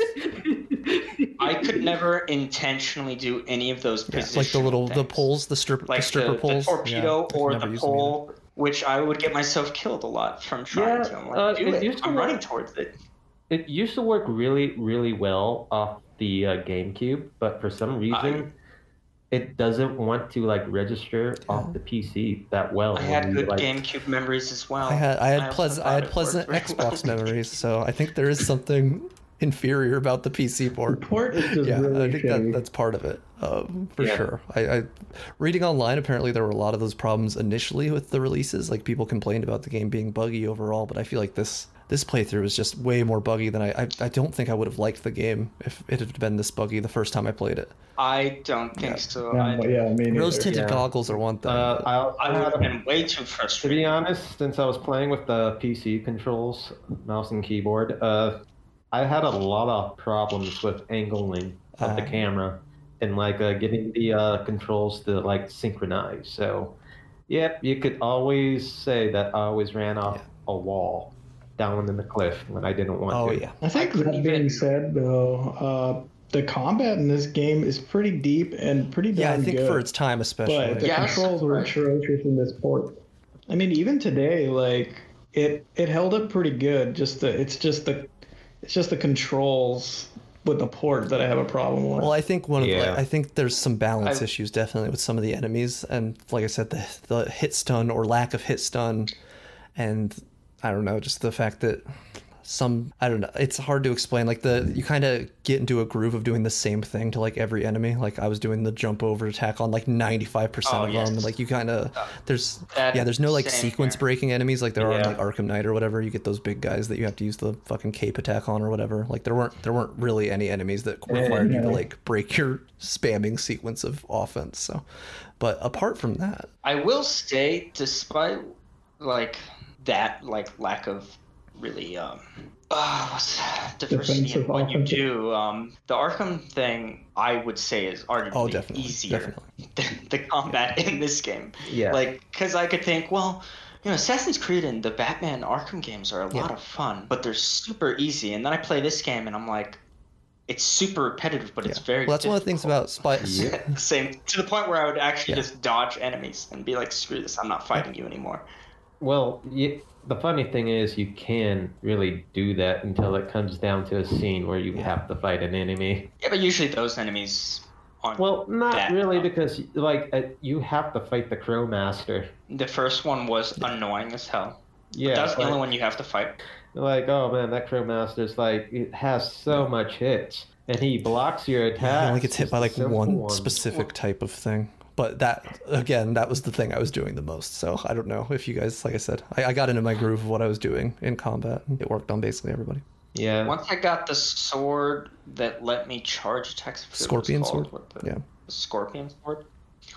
I could never intentionally do any of those yeah, positions. like the little the poles, the stripper, like the stripper the, poles. the torpedo yeah, I could or the use them either. pole, which I would get myself killed a lot from trying Yeah, to. I'm like, uh, do it it. used to I'm work. running towards it. It used to work really, really well off the uh, GameCube, but for some reason, it doesn't want to like register off the PC that well. I had good like- GameCube memories as well. I had I had pleasant I had pleasant Xbox well. [laughs] memories, so I think there is something inferior about the PC port. Port is just yeah, really I think that, that's part of it, um, for Yeah. sure. I, I reading online, apparently there were a lot of those problems initially with the releases. Like people complained about the game being buggy overall, but I feel like this this playthrough is just way more buggy than I. I, I don't think I would have liked the game if it had been this buggy the first time I played it. I don't think so. Yeah, I, but yeah, me neither. Rose tinted yeah. goggles are one thing. Uh, I, I I would had have been way too frustrated. To be honest, since I was playing with the PC controls, mouse and keyboard, uh, I had a lot of problems with angling of the Ah. camera and like uh, getting the uh, controls to like synchronize. So, yep, you could always say that I always ran off a wall down in the cliff when I didn't want oh to. Oh yeah, I think that being said, though, uh, the combat in this game is pretty deep and pretty yeah. I think good. for its time, especially. but the Yes. controls were Right. atrocious in this port. I mean, even today, like it, it held up pretty good. Just the, it's just the, it's just the controls with the port that I have a problem with. Well, I think one of Yeah. the, I think there's some balance I- issues definitely with some of the enemies, and like I said, the the hit stun or lack of hit stun, and I don't know, just the fact that some I don't know, it's hard to explain. Like the you kind of get into a groove of doing the same thing to like every enemy. Like I was doing the jump over attack on like 95 percent Oh, of yes. them. Like you kind of uh, there's that- yeah, there's no like sequence here. breaking enemies like there are in like Arkham Knight or whatever. You get those big guys that you have to use the fucking cape attack on or whatever. Like there weren't there weren't really any enemies that required you to like break your spamming sequence of offense. So, but apart from that, I will say, despite like that, like lack of really um, uh, what's diversity in Defensive what you do, um, the Arkham thing I would say is arguably Oh, definitely, easier definitely. [laughs] than the combat in this game. Yeah. Like, because I could think, well. You know, Assassin's Creed and the Batman Arkham games are a Yeah. lot of fun, but they're super easy. And then I play this game, and I'm like, it's super repetitive, but it's very. well, that's one of the things difficult. about Spy. [laughs] Same to the point where I would actually Yeah. just dodge enemies and be like, "Screw this! I'm not fighting you anymore." Well, y the funny thing is, you can really do that until it comes down to a scene where you have to fight an enemy. Yeah, but usually those enemies aren't. Well, not that really, fun. because like uh, you have to fight the Crow Master. the first one was annoying as hell. Yeah, That's the only one you have to fight. like oh man, that Crow Master's like it has so much hits, and he blocks your attack. He only gets hit by like one specific type of thing. But that again, that was the thing I was doing the most. So I don't know if you guys, like I said, I, I got into my groove of what I was doing in combat. It worked on basically everybody. Yeah. Once I got the sword that let me charge attacks. I forget what it's Scorpion sword? the- Yeah. the Scorpion sword.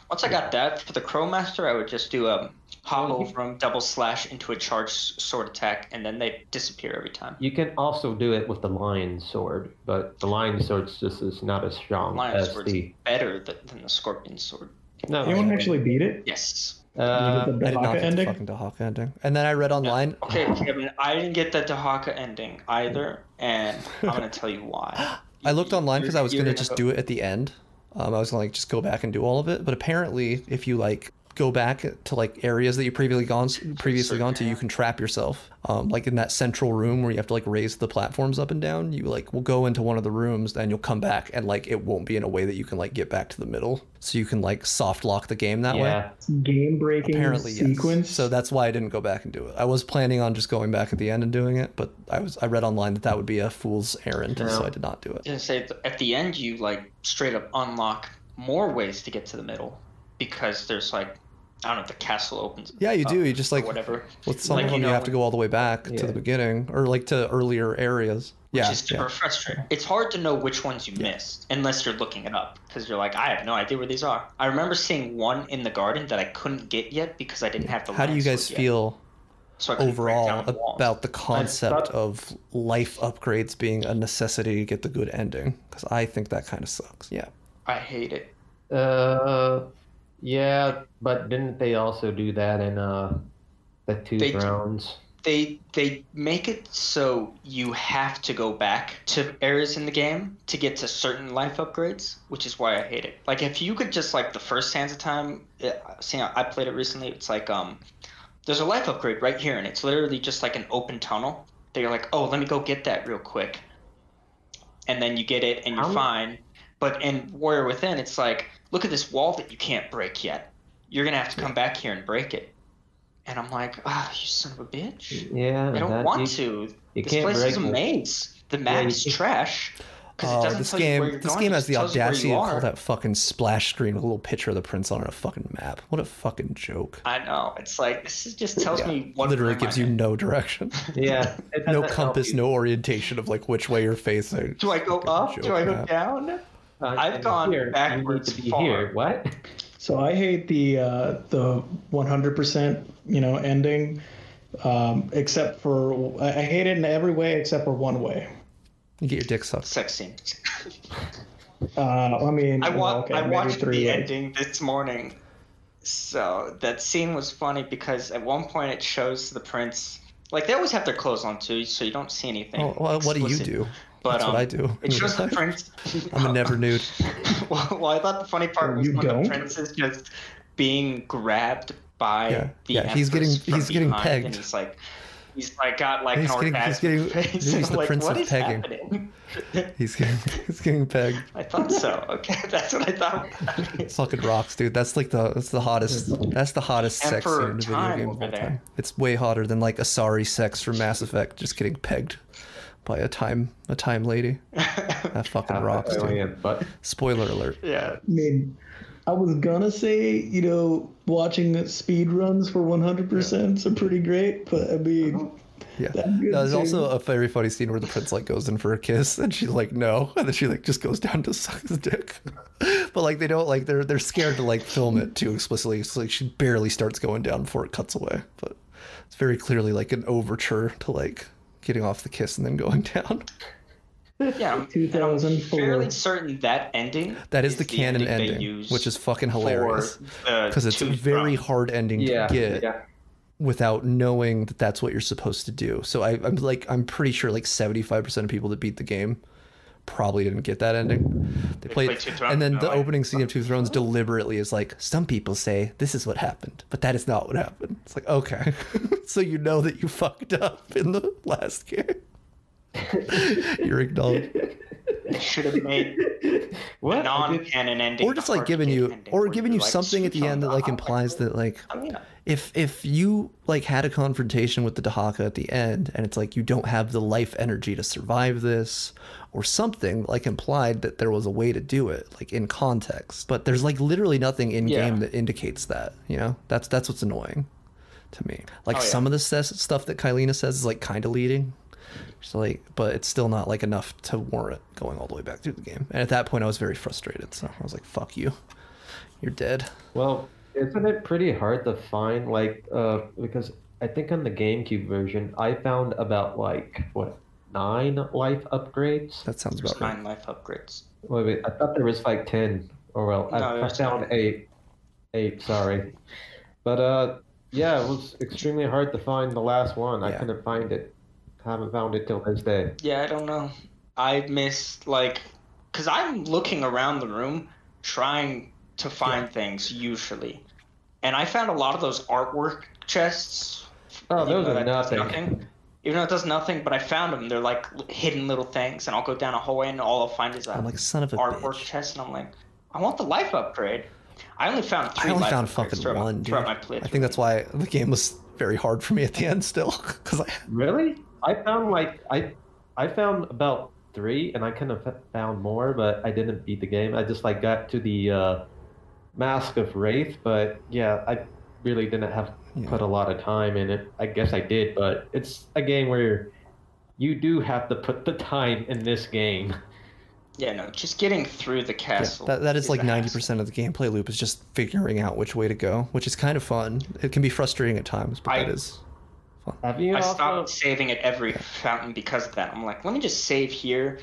Once I got that for the Crow Master, I would just do a hop Well, you- over 'em, double slash into a charge sword attack, and then they disappear every time. You can also do it with the lion sword, but the lion sword's just is not as strong Lion as sword's the. better th- than the Scorpion sword. No, Anyone actually beat it? Yes. uh, the I did not Dahaka get ending? the fucking Dahaka ending. And then I read online. Okay, Kevin, I didn't get the Dahaka ending either, and I'm gonna tell you why. [laughs] I looked online because I was You're gonna gonna just go- do it at the end. Um, I was gonna like just go back and do all of it, but apparently, if you like go back to like areas that you previously gone previously gone to, you can trap yourself. Um, like in that central room where you have to like raise the platforms up and down. You like will go into one of the rooms and you'll come back and like it won't be in a way that you can like get back to the middle. So you can like soft lock the game that way. yeah. Game breaking Apparently, yes. sequence. So that's why I didn't go back and do it. I was planning on just going back at the end and doing it, but I was I read online that that would be a fool's errand, so I did not do it. I was gonna say at the end you like straight up unlock more ways to get to the middle because there's like I don't know if the castle opens. Yeah, you do. You just like whatever. with some Like, of them, you, know, have to go all the way back to the beginning or like to earlier areas. Which yeah, is super yeah. frustrating. It's hard to know which ones you missed unless you're looking it up because you're like, I have no idea where these are. I remember seeing one in the garden that I couldn't get yet because I didn't have the. How do you guys feel So I couldn't break overall the about the concept thought- of life upgrades being a necessity to get the good ending? Because I think that kind of sucks. Yeah. I hate it. Uh, yeah, but didn't they also do that in uh, the two They- thrones? they they make it so you have to go back to areas in the game to get to certain life upgrades, which is why I hate it. Like if you could just like the first Sands of Time, it, seeing I played it recently, it's like um, there's a life upgrade right here, and it's literally just like an open tunnel. That you're like, oh, let me go get that real quick, and then you get it and you're How- fine. But in Warrior Within, it's like, look at this wall that you can't break yet. You're gonna have to come back here and break it. And I'm like, ah, you son of a bitch. Yeah, I don't that- want you, to. You this can't place break is a the- maze. The map you is can't- trash. 'cause it Oh, doesn't this tell you where game this going, game has the tells you where audacity to call that fucking splash screen with a little picture of the prince on a fucking map. What a fucking joke. I know. It's like this is just tells me what Literally gives I'm you in. no direction. [laughs] Yeah, no compass, no orientation of like which way you're facing. Do I go Fucking up? Do I go map. down? Uh, I've gone here, backwards to be far. here. What? So I hate the uh, the 100% you know ending, um, except for I I hate it in every way except for one way. You get your dick sucked. Sex scene. Uh, I mean, I, wa- okay, I maybe watched three the ways. ending this morning. So that scene was funny because at one point it shows the prince. Like they always have their clothes on too, so you don't see anything. Oh, well, what do you do? But, That's um, what I do. It shows the [laughs] prince. I'm a [laughs] never nude. [laughs] well, well, I thought the funny part was You when don't? the prince is just being grabbed by Yeah, the yeah, he's getting- he's getting pegged. and he's like, he's like got like He's an getting- he's getting- face. he's I'm the like, prince what of is pegging." happening? He's getting he's getting pegged. I thought so. Okay, that's what I thought. it's fucking rocks, dude. That's like the that's the hottest that's the hottest sex scene Emperor in a video time game of all there. time. It's way hotter than like Asari sex from Mass Effect just getting pegged by a time a time lady. [laughs] That fucking rocks, Oh, dude. yeah, but Spoiler alert. yeah. I mean, I was gonna say, you know, watching speed runs for 100% are pretty great, but I mean, uh-huh. Yeah. That's good No, there's too. also a very funny scene where the prince like goes in for a kiss and she's like no, [laughs] and then she like just goes down to suck his dick. [laughs] But like they don't like they're they're scared to like film it too explicitly. So like she barely starts going down before it cuts away. But it's very clearly like an overture to like getting off the kiss and then going [laughs] down. Yeah, I'm, and I'm fairly certain that ending. That is the canon they ending, which is fucking hilarious because it's a very Throne. hard ending yeah, to get yeah. without knowing that that's what you're supposed to do. So I, I'm like, I'm pretty sure like 75% of people that beat the game probably didn't get that ending. They played, played Two Thrones? and then No the way. opening scene of oh, Two Thrones oh. deliberately is like, some people say this is what happened, but that is not what happened. It's like, okay, [laughs] so you know that you [laughs] fucked up in the last game. [laughs] You're acknowledged. They should have made What? a non-canon ending. Or just like giving you, or giving you're like, something at the end that like implies that like I mean, if if you like had a confrontation with the Dahaka at the end and it's like you don't have the life energy to survive this or something like implied that there was a way to do it like in context. But there's like literally nothing in game Yeah. that indicates that you know? That's that's what's annoying to me. Like Oh, yeah. some of the ses- stuff that Kaileena says is like kind of leading. So like but it's still not like enough to warrant going all the way back through the game. And at that point I was very frustrated so I was like fuck you. You're dead. Well, isn't it pretty hard to find like uh because I think on the GameCube version I found about like what nine life upgrades. that sounds There's about right nine life upgrades. Wait, wait, I thought there was like ten. Or well, No, I, I found eight. Eight, sorry. But uh, yeah, it was extremely hard to find the last one. I couldn't find it. Haven't found it till this day. Yeah, I don't know. I missed like, cause I'm looking around the room trying to find things usually, and I found a lot of those artwork chests. Oh, those are that does nothing. Even though it does nothing, but I found them. They're like hidden little things, and I'll go down a hallway, and all I'll find is a I'm like son of a artwork bitch chest, and I'm like, I want the life upgrade. I only found three. I only life found upgrades fucking throughout my- one, dude. throughout my I think that's why the game was very hard for me at the end still, [laughs] because I Really? I found like I, I found about three, and I could have found more, but I didn't beat the game. I just like got to the uh, Mask of Wraith, but yeah, I really didn't have Yeah. put a lot of time in it. I guess I did, but it's a game where you do have to put the time in this game. Yeah, no, just getting through the yeah, castle. that, that is like ninety percent of the gameplay loop is just figuring out which way to go, which is kind of fun. It can be frustrating at times, but I- that is Have you I also? stopped saving at every fountain because of that. I'm like, let me just save here.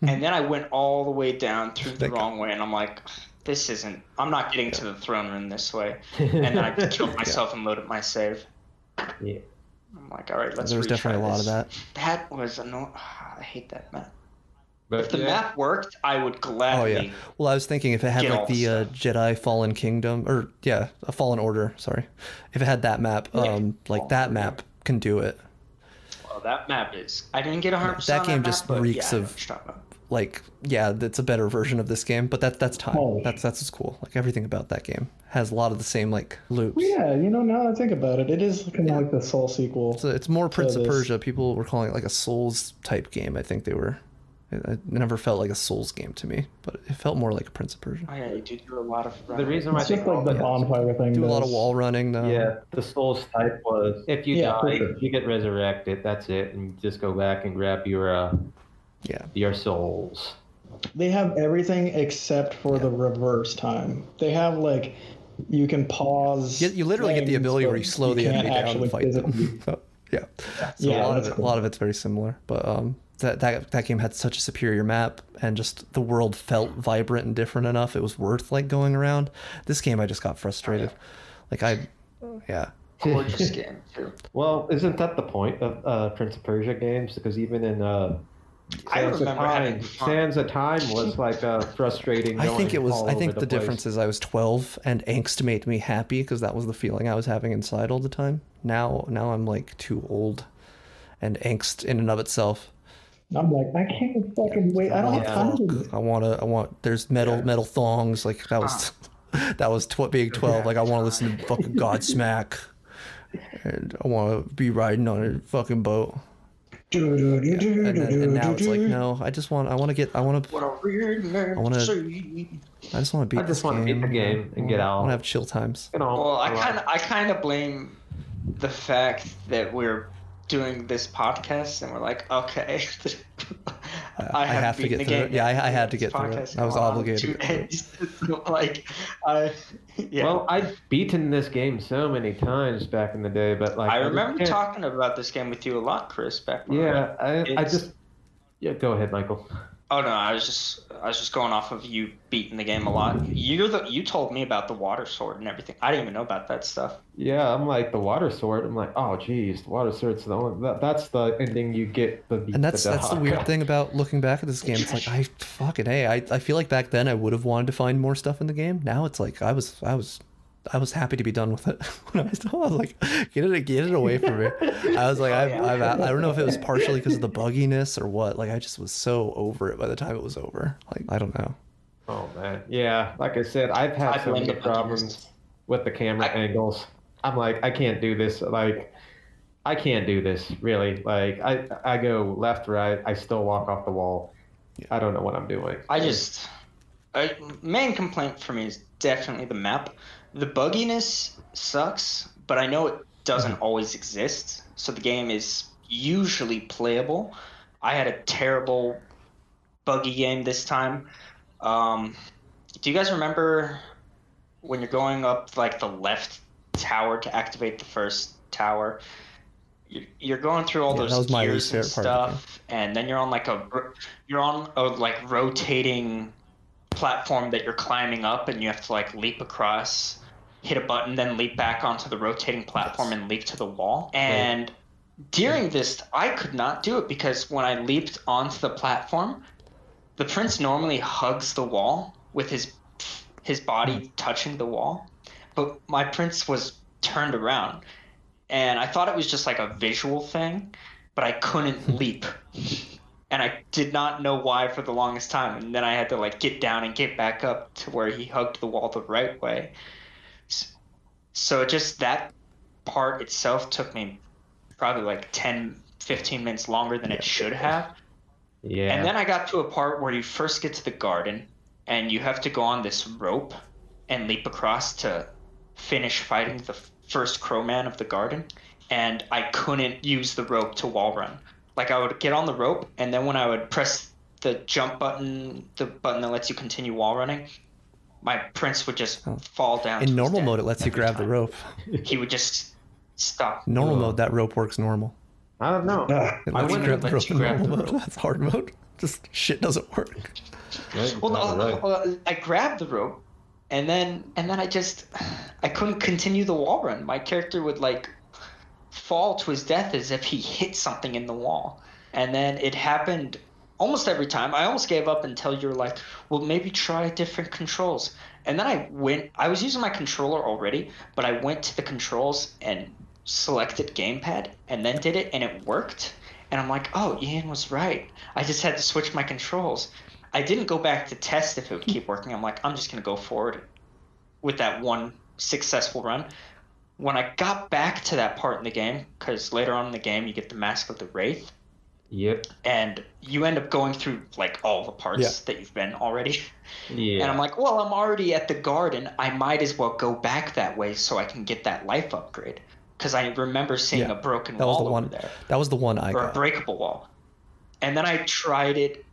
Hmm. And then I went all the way down through the wrong way, and I'm like, this isn't. I'm not getting to the throne room this way. [laughs] And then I killed myself and loaded my save. Yeah. I'm like, all right, let's. there was retry definitely a lot of that. That was annoying. [sighs] I hate that map. But If the yeah. map worked, I would gladly. Oh yeah. Well, I was thinking if it had like the uh. Jedi Fallen Kingdom, or yeah, a Fallen Order. Sorry, if it had that map, Yeah. um, like that map can do it. Well, that map is. I didn't get 100. That game on just map, but reeks yeah, of- what you're talking about. Like yeah, that's a better version of this game, but that that's time. Oh. That's that's what's cool. Like everything about that game has a lot of the same like loops. Yeah, you know, now that I think about it, it is kind of like the Soul sequel. So it's more Prince of this. Persia. People were calling it like a Souls type game. I think they were. It, it never felt like a Souls game to me, but it felt more like a Prince of Persia. Oh yeah, you do do a lot of. The reason why I It's think just like the all bonfire thing. Do a lot of wall running though. Yeah, the Souls type was if you Yeah, die, sure. you get resurrected. That's it, and just go back and grab your uh, Yeah. your souls. They have everything except for the reverse time. They have like you can pause. You, you literally get the ability where you slow the enemy down actually and fight them. So, [laughs] yeah. So Yeah, a lot of that's it, a lot of it's very similar, but um, that that that game had such a superior map, and just the world felt vibrant and different enough. It was worth like going around. This game, I just got frustrated. Like I, yeah. gorgeous [laughs] game too. Well, isn't that the point of uh, Prince of Persia games? Because even in uh, I Sands of remember Time. having fun. Sands of Time was like a frustrating. I think it was. I think the, the difference is I was 12 and angst made me happy because that was the feeling I was having inside all the time. Now, now I'm like too old, and angst in and of itself. I'm like, I can't fucking wait. I don't have time to. I want to. I want. There's metal metal thongs. Like that was. Ah. [laughs] that was tw- being 12. Like I want to listen to fucking [laughs] Godsmack. And I want to be riding on a fucking boat. And, then, and now it's like no. I just want. I want to get. I want to. What a weird I wanna- see. I just want to beat. I just wanna beat the game and get out I want to have chill times. You know, Well, I kind of, I kind of blame the fact that we're doing this podcast and we're like, okay, [laughs] I haven't have to get through game it. Yeah, I- I had to get through it. I was obligated two to get through [laughs] like, I, [laughs] yeah. Well, I've beaten this game so many times back in the day, but like I remember can't- talking about this game with you a lot, Chris. Back when Yeah, I, I just yeah. Go ahead, Michael. Oh no, I was just I was just going off of you beating the game a lot. You're the you told me about the water sword and everything. I didn't even know about that stuff. Yeah, I'm like the water sword. I'm like, oh geez, the water sword's the only. That, that's the ending you get. The And that's that's the weird thing about looking back at this game. It's like I fucking hey, I, I feel like back then I would have wanted to find more stuff in the game. Now it's like I was I was I was happy to be done with it. [laughs] when I was, I was like, get it get it away from me. I was like, I've, I've, I don't know if it was partially because of the bugginess or what. Like I just was so over it by the time it was over. Like I don't know. Oh man, yeah. Like I said, I've had I so blame many the problems with the camera I- angles. I'm like, I can't do this. Like, I can't do this. Really. Like, I I go left, right. I still walk off the wall. I don't know what I'm doing. I just a main complaint for me is definitely the map. The bugginess sucks, but I know it doesn't always exist. So the game is usually playable. I had a terrible buggy game this time. Um, do you guys remember when you're going up like the left tower to activate the first tower? You- You're going through all Yeah, those gears and favorite part of the stuff, and then you're on like a you're on a like rotating platform that you're climbing up, and you have to like leap across, hit a button, then leap back onto the rotating platform and leap to the wall. And during this, I could not do it because when I leaped onto the platform, the prince normally hugs the wall with his his body hmm. touching the wall, but my prince was turned around, and I thought it was just like a visual thing, but I couldn't leap. And I did not know why for the longest time, and then I had to like get down and get back up to where he hugged the wall the right way. So just that part itself took me probably like 10, 15 minutes longer than it should have. Yeah. And then I got to a part where you first get to the garden and you have to go on this rope and leap across to finish fighting the first crowman of the garden. And I couldn't use the rope to wall run. Like I would get on the rope and then when I would press the jump button, the button that lets you continue wall running, my prince would just oh. fall down. In his normal mode, it lets you every grab the rope. He would just stop. Normal mode, that rope works normal. I don't know. It I lets you wouldn't grab the let rope you in grab normal the mode. rope. That's hard mode. [laughs] Just shit doesn't work. Yeah, Well, no, right. well, I grabbed the rope, and then and then I just [sighs] I couldn't continue the wall run. My character would like fall to his death as if he hit something in the wall, and then it happened almost every time. I almost gave up until you're like, well, maybe try different controls. And then I went. I was using my controller already, but I went to the controls and selected gamepad, and then did it, and it worked. And I'm like, oh, Ian was right. I just had to switch my controls. I didn't go back to test if it would keep working. I'm like, I'm just gonna go forward with that one successful run. When I got back to that part in the game, because later on in the game you get the Mask of the Wraith, Yep. and you end up going through like all the parts Yeah. that you've been already. Yeah. And I'm like, well, I'm already at the garden. I might as well go back that way so I can get that life upgrade. Because I remember seeing Yeah, a broken That was wall the over one. there That was the one I or a breakable wall. And then I tried it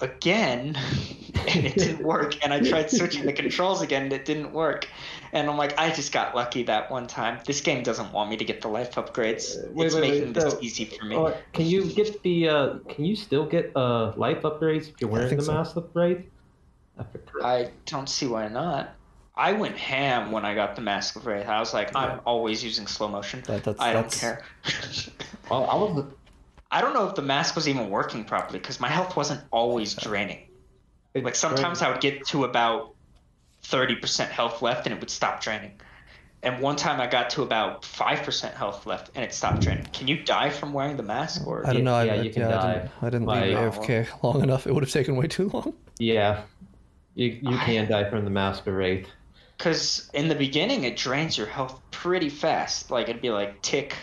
again [laughs] and it didn't work. And I tried switching the controls again and it didn't work. And I'm like, I just got lucky that one time. This game doesn't want me to get the life upgrades. Uh, wait, it's wait, wait, making this so- easy for me. Uh, can you get the? Uh, can you still get uh life upgrades if you're wearing the so. mask upgrade? I. I don't see why not. I went ham when I got the Mask of Wraith. I was like, I'm always using slow motion. That- that's- I don't that's- care. Well, I was I don't know if the mask was even working properly because my health wasn't always draining. It Like sometimes I would get to about 30% health left and it would stop draining. And one time I got to about 5% health left and it stopped draining. Can you die from wearing the mask or I don't know. yeah, I, you can yeah, I die. didn't, I didn't leave AFK long enough. It would have taken way too long. Yeah, you you can die from the mask of wraith. because in the beginning it drains your health pretty fast. Like it'd be like tick,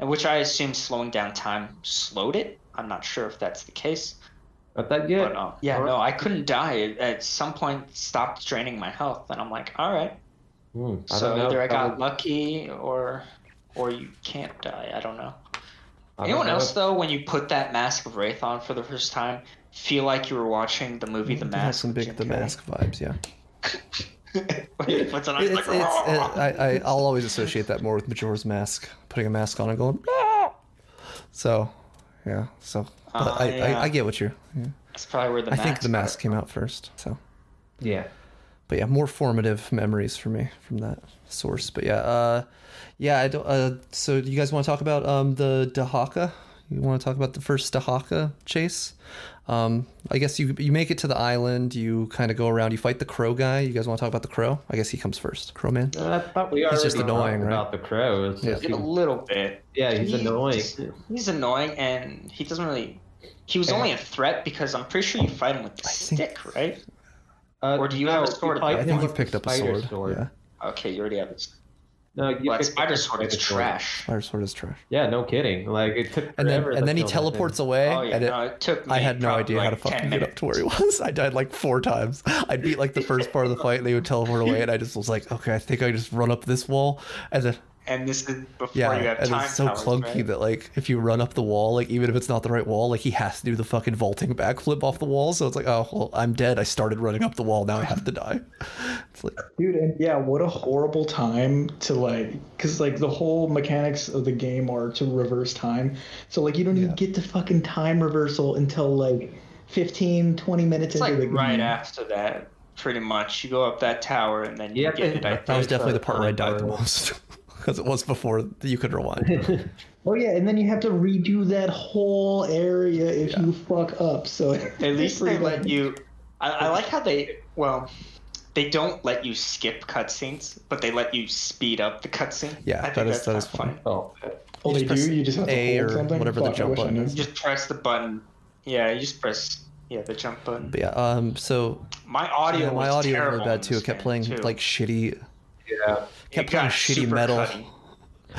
and which I assume slowing down time slowed it. I'm not sure if that's the case, But that yeah, but um, yeah, no, I couldn't die. It, at some point, stopped draining my health, and I'm like, all right. I so either I got probably- lucky or or you can't die. I don't know. I don't Anyone know else if- though, when you put that Mask of Wraith on for the first time, feel like you were watching the movie The It has Mask? some big the mask vibes. Yeah. [laughs] When he puts it on, It's, it's, like, it, I, I, I'll always associate that more with Majora's Mask, putting a mask on and going. "Ah!" So, yeah. So, but Uh, I, yeah. I, I get what you're. Yeah. That's probably where the I think the mask it came out first. So, Yeah. but yeah, more formative memories for me from that source. But yeah, uh, yeah. I don't. Uh, so, do you guys want to talk about um the Dahaka? You want to talk about the first Dahaka chase? Um, I guess you you make it to the island. You kind of go around. You fight the crow guy. You guys want to talk about the crow? I guess he comes first. Crow man. I thought we He's already just annoying, right? about the crow. It's Yeah. just A little bit. yeah, he's He- annoying. He's annoying, and he doesn't really. He was only a threat because I'm pretty sure you fight him with the think- stick, right? Uh, Or do you have a sword I think you've picked up a spider sword. Yeah, Okay, you already have it. No, you Well, that picked spider the sword is spider sword. trash. fire sword is trash. Yeah, no kidding. Like it took And then and then he teleports thing. away. Oh yeah, and it, no, it took me. I had no probably idea how to fucking 10 get up to where he was. [laughs] I died like four times. I'd beat like the first part of the fight, and they would teleport away, and I just was like, okay, I think I just run up this wall, and then And this is before yeah, you have and time it's so powers, clunky right? that like if you run up the wall, like even if it's not the right wall, like he has to do the fucking vaulting backflip off the wall. So it's like, oh well, I'm dead. I started running up the wall. Now I have to die. [laughs] It's like Dude, and yeah, what a horrible time to like, because like the whole mechanics of the game are to reverse time. So like you don't even Yeah. get to fucking time reversal until like 15, 20 minutes It's into like the right game. after that, pretty much. You go up that tower and then you Yeah, get it. That was definitely the part where I died the most [laughs] because it was before you could rewind. [laughs] Oh yeah, and then you have to redo that whole area if you fuck up. So [laughs] At least they let you. I, I like how they. Well, they don't let you skip cutscenes, but they let you speed up the cutscene. Yeah, I think that is- that's that kinda fun. Oh, Oh, You they just do. You just have to A hold or something. whatever the Fuck, I jump button is. You just press the button. Yeah, you just press. Yeah, the jump button. But yeah, um, so My audio. yeah, my was audio was terrible really bad too. It kept playing too. like shitty, yeah. Kept It playing shitty metal. cutty.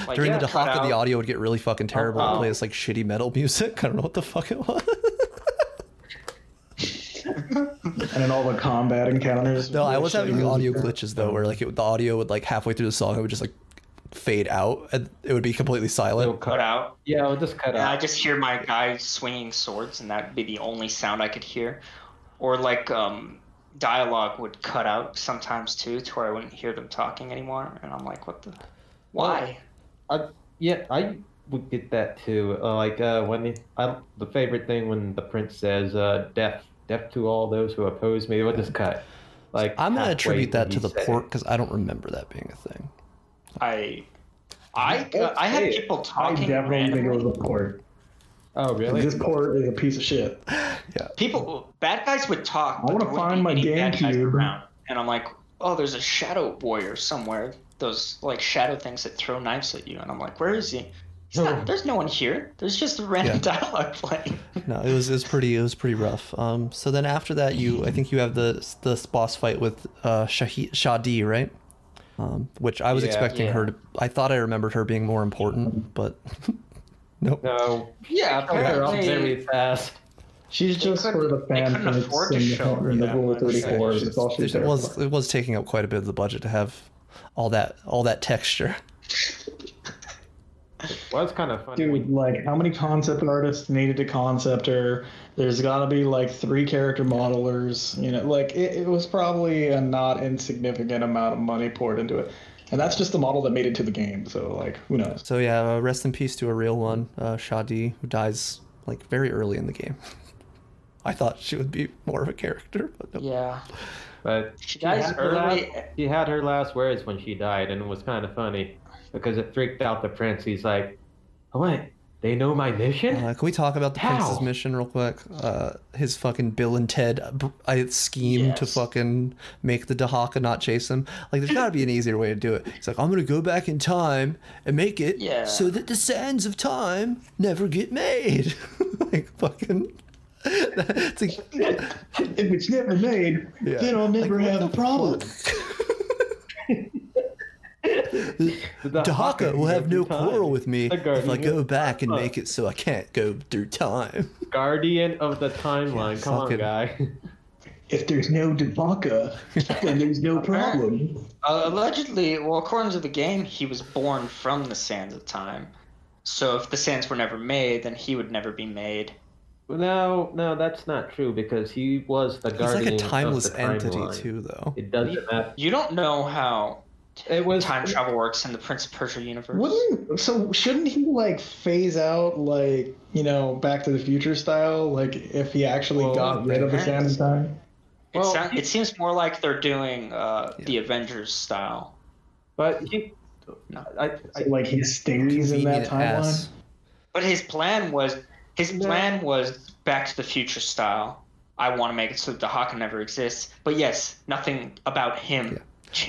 Like, During yeah, the cut Dahaka, the audio would get really fucking terrible. Oh. It play this like shitty metal music. [laughs] I don't know what the fuck it was. [laughs] And then all the combat encounters. no, I was shitty having music. audio glitches though, where like it, the audio would like halfway through the song, it would just like fade out, and it would be completely silent. It'll cut out. Yeah, I'll just cut And I just hear my guy swinging swords, and that'd be the only sound I could hear. Or like um, dialogue would cut out sometimes too, to where I wouldn't hear them talking anymore. And I'm like, what the? Why? I, yeah, I would get that too. Uh, like uh, when the, I, the favorite thing when the prince says, uh, "Death, death to all those who oppose me." It would just cut. Like I'm gonna attribute that to the port because I don't remember that being a thing. I, I, I had Hey, people I talking. definitely think it was randomly. a port. Oh, really? This port is a piece of shit. Yeah. People, bad guys would talk. I wanna find my any bad GameCube. around. And I'm like, oh, there's a shadow warrior somewhere. Those like shadow things that throw knives at you. And I'm like, where is he? He's not, there's no one here. There's just a random Yeah. dialogue playing. [laughs] No, it was it was pretty it was pretty rough. Um, so then after that, you I think you have the the boss fight with uh Shahi, Shahdee, right? Um, which I was Yeah. expecting Yeah. her to. I thought I remembered her being more important, but [laughs] nope. No, Yeah, cut her off apparently. very fast. She's just couldn't- for the fan couldn't fights to and show her the, and the that Rule much. 34. That's all she's it was for. it was taking up quite a bit of the budget to have all that all that texture. Well, it's kind of funny. Dude, like, how many concept artists needed to concept her? There's got to be like three character modelers. You know, like it, it was probably a not insignificant amount of money poured into it, and that's just the model that made it to the game. So, like, who knows? So yeah, uh, rest in peace to a real one, uh, Shahdee, who dies like very early in the game. [laughs] I thought she would be more of a character, but nope. Yeah. But She dies had her early. last- she had her last words when she died, and it was kind of funny because it freaked out the prince. He's like, "Oh wait, They know my mission. Uh, can we talk about the How? prince's mission real quick? Uh, his fucking Bill and Ted br- I scheme to fucking make the Dahaka not chase him. Like, there's got to be an [laughs] easier way to do it. He's like, I'm gonna go back in time and make it Yeah. so that the sands of time never get made. [laughs] like, fucking. [laughs] It's like, If it's never made, Yeah. then I'll never Like, have a problem. The Dahaka will have no time. quarrel with me if I go back and make it so I can't go through time. Guardian of the timeline. Come on, guy. If there's no Dahaka, then there's no [laughs] problem. Uh, allegedly, well, according to the game, he was born from the sands of time. So if the sands were never made, then he would never be made. No, no, that's not true because he was the He's guardian. like a timeless entity timeline. too, though. It doesn't matter. You don't know how It was time travel works in the Prince of Persia universe. Wouldn't so? Shouldn't he like phase out like you know Back to the Future style? Like if he actually Well, got rid of the sand of time. It, Well, sound, he- it seems more like they're doing uh, the Avengers style. But he, No. I, So, I, like he stays in that timeline. ass. But his plan was his plan was Back to the Future style. I want to make it so that the Hawk never exists. But yes, nothing about him changes.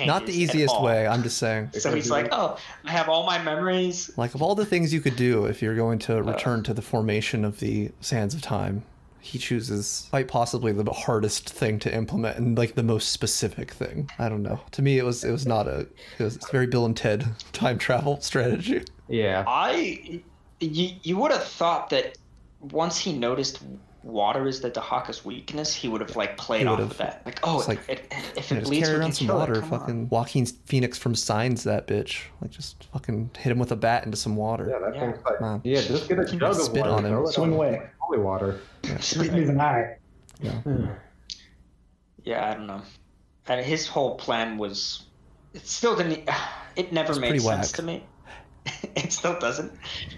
Not the at easiest all. way. I'm just saying. So he's like, oh, I have all my memories. Like of all the things you could do if you're going to uh. return to the formation of the sands of time, he chooses quite possibly the hardest thing to implement and like the most specific thing. I don't know. To me, it was it was not a. It was it's very Bill and Ted [laughs] time travel strategy. yeah. I, you, you would have thought that once he noticed water is the Dahaka's weakness, he would have like played off of that. Like, oh, it's like, it, if Yeah, it just bleeds, carry around some water. it. Come on. Fucking Joaquin Phoenix from Signs, that bitch. Like just fucking hit him with a bat into some water. Yeah, that Yeah. thing's like, Man. yeah, just get a jug of Spit water. on him. Swing away. Holy water. Spit in his eye. Yeah, I don't know. And his whole plan was, it still didn't. [sighs] It never made sense whack. to me. [laughs] it still doesn't,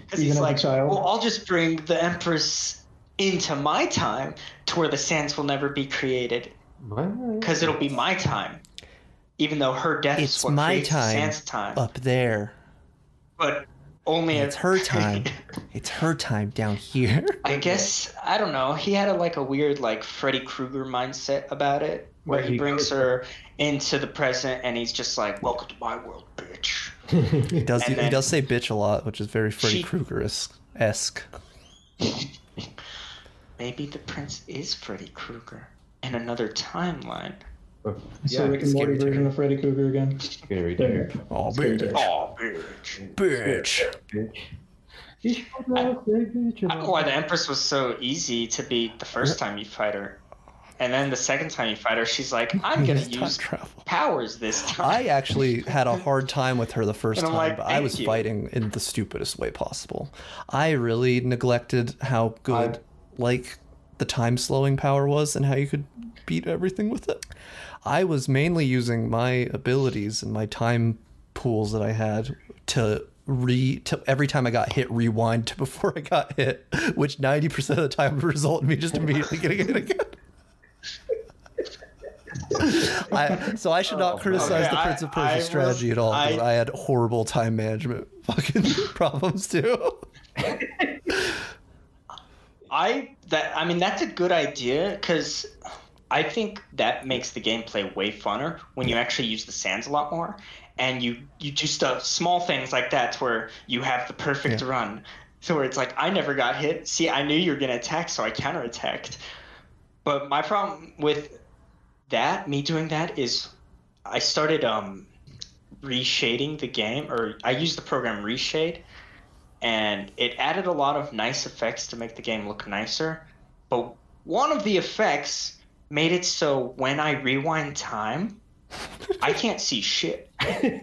because he's as a like, child? well, I'll just bring the Empress into my time to where the sands will never be created, because it'll be my time. Even though her death It's is what my creates time sands time, Up there. but only It's her [laughs] time. It's her time down here. I guess I don't know. He had a, like a weird like Freddy Krueger mindset about it, where he he brings her into the present and he's just like, "Welcome to my world, bitch." [laughs] He does. And he does say bitch a lot, which is very Freddy Krueger [laughs] esque. Maybe the prince is Freddy Krueger in another timeline. So Yeah, Rick and Morty version of Freddy Krueger again. Scary There. dude. Oh, bitch. Oh, bitch! Bitch. Bitch. You should have said bitch I don't know why the Empress was so easy to beat the first time you fight her, and then the second time you fight her, she's like, "I'm gonna use travel. powers this time." I actually had a hard time with her the first And I'm time, like, but I was you." fighting in the stupidest way possible. I really neglected how good, like, the time slowing power was and how you could beat everything with it. I was mainly using my abilities and my time pools that I had to re to every time I got hit rewind to before I got hit, which 90% of the time would [laughs] result in me just immediately getting hit again. I, so I should not oh, criticize Okay, the Prince of Persia I was- strategy at all because I- I, had horrible time management [laughs] fucking [laughs] problems too. I that I mean that's a good idea because I think that makes the gameplay way funner when you actually use the sands a lot more, and you you do stuff small things like that where you have the perfect Yeah. run, so where it's like I never got hit. See, I knew you were gonna attack, so I counterattacked. But my problem with that, me doing that, is I started um reshading the game, or I used the program Reshade, and it added a lot of nice effects to make the game look nicer. But one of the effects made it so when I rewind time, I [laughs] can't see shit.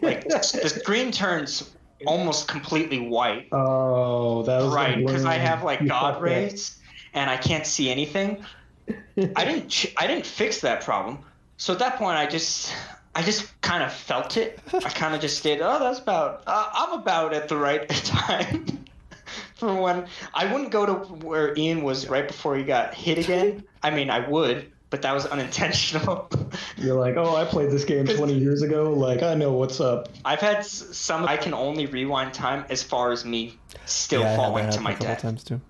Like the screen turns almost completely white, Oh, that was right? Because I have like God rays, and I can't see anything. I didn't. ch- I didn't fix that problem. So at that point, I just. I just kind of felt it. I kind of just did. Oh, that's about. Uh, I'm about at the right [laughs] time for when I wouldn't go to where Ian was right before he got hit again. I mean, I would, but that was [laughs] unintentional. You're like, oh, I played this game [laughs] 20 years ago. Like, I know what's up. I've had some. I can only rewind time as far as me still yeah, I have falling that to happen my a couple death. times too.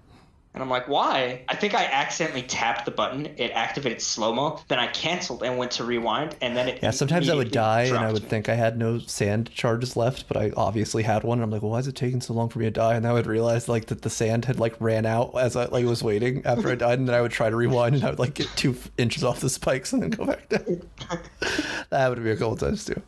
And I'm like, why? I think I accidentally tapped the button. It activated slow mo. Then I canceled and went to rewind, and then it. Yeah, sometimes I would die and I would me. think I had no sand charges left, but I obviously had one. And I'm like, well, why is it taking so long for me to die? And then I would realize like that the sand had like ran out as I like was waiting after I died, and then I would try to rewind and I would like get two inches off the spikes and then go back down. [laughs] that happened to me a couple times too.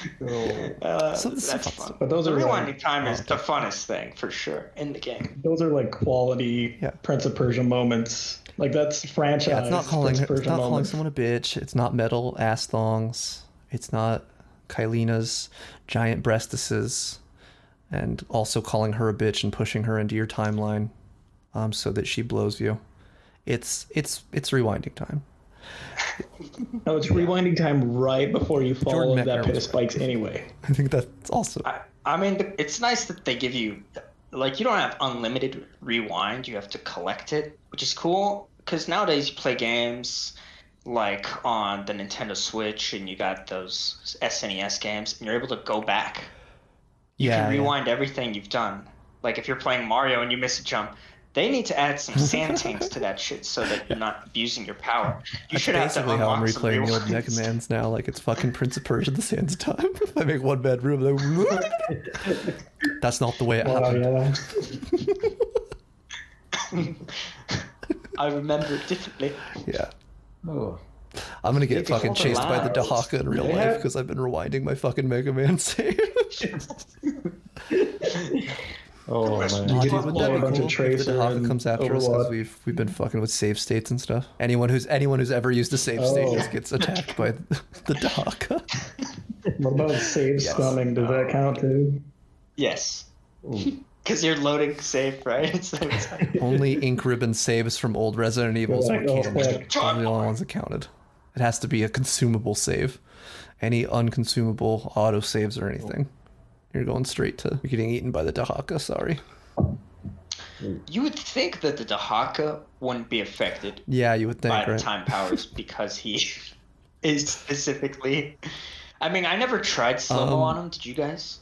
[laughs] Uh, So that's fun fun. But those the are rewinding like- time is the funnest thing for sure in the game. Those are like quality Yeah. Prince of Persia moments. Like that's franchise. Yeah, it's not calling Prince her, of Persia it's not calling someone a bitch. It's not metal ass thongs. It's not Kaileena's giant breastises, and also calling her a bitch and pushing her into your timeline, um, so that she blows you. It's it's it's rewinding time. [laughs] No, it's rewinding time right before you fall Jordan into that pit of was spikes anyway. I think that's also I, I mean, it's nice that they give you, like, you don't have unlimited rewind. You have to collect it, which is cool. Because nowadays you play games like on the Nintendo Switch, and you got those SNES games, and you're able to go back. You yeah. can yeah. rewind everything you've done. Like if you're playing Mario and you miss a jump, they need to add some [laughs] sand tanks to that shit so that you're not abusing your power. You That's should have to basically how I'm replaying the old rewinds. Mega [laughs] Man's now. Like it's fucking Prince of Persia: The Sands of Time. [laughs] if I make one bad room, like, that's not the way it Wow, happened. yeah. I remember it differently. Yeah. Oh. I'm gonna get fucking chased by the lives, Dahaka in real they life because I've been rewinding my fucking Mega Man save. Oh Let's man. do Aw, dude, wouldn't that a be bunch cool of if the Tracer Dahaka comes after us because we've we've been fucking with save states and stuff. Anyone who's anyone who's ever used a save state Oh. just gets attacked by [laughs] the Dahaka. What about save scumming? Does that count too? Yes. Because [laughs] you're loading safe, right? [laughs] So like, Only ink ribbon saves from old Resident Evils Like, were oh, canon. quick. Those are the only ones that counted. It has to be a consumable save. Any unconsumable auto saves or anything. You're going straight to getting eaten by the Dahaka, sorry. you would think that the Dahaka wouldn't be affected Yeah, you would think, by the right? time powers [laughs] because he [laughs] is specifically. I mean, I never tried slow mo Um, on him. Did you guys?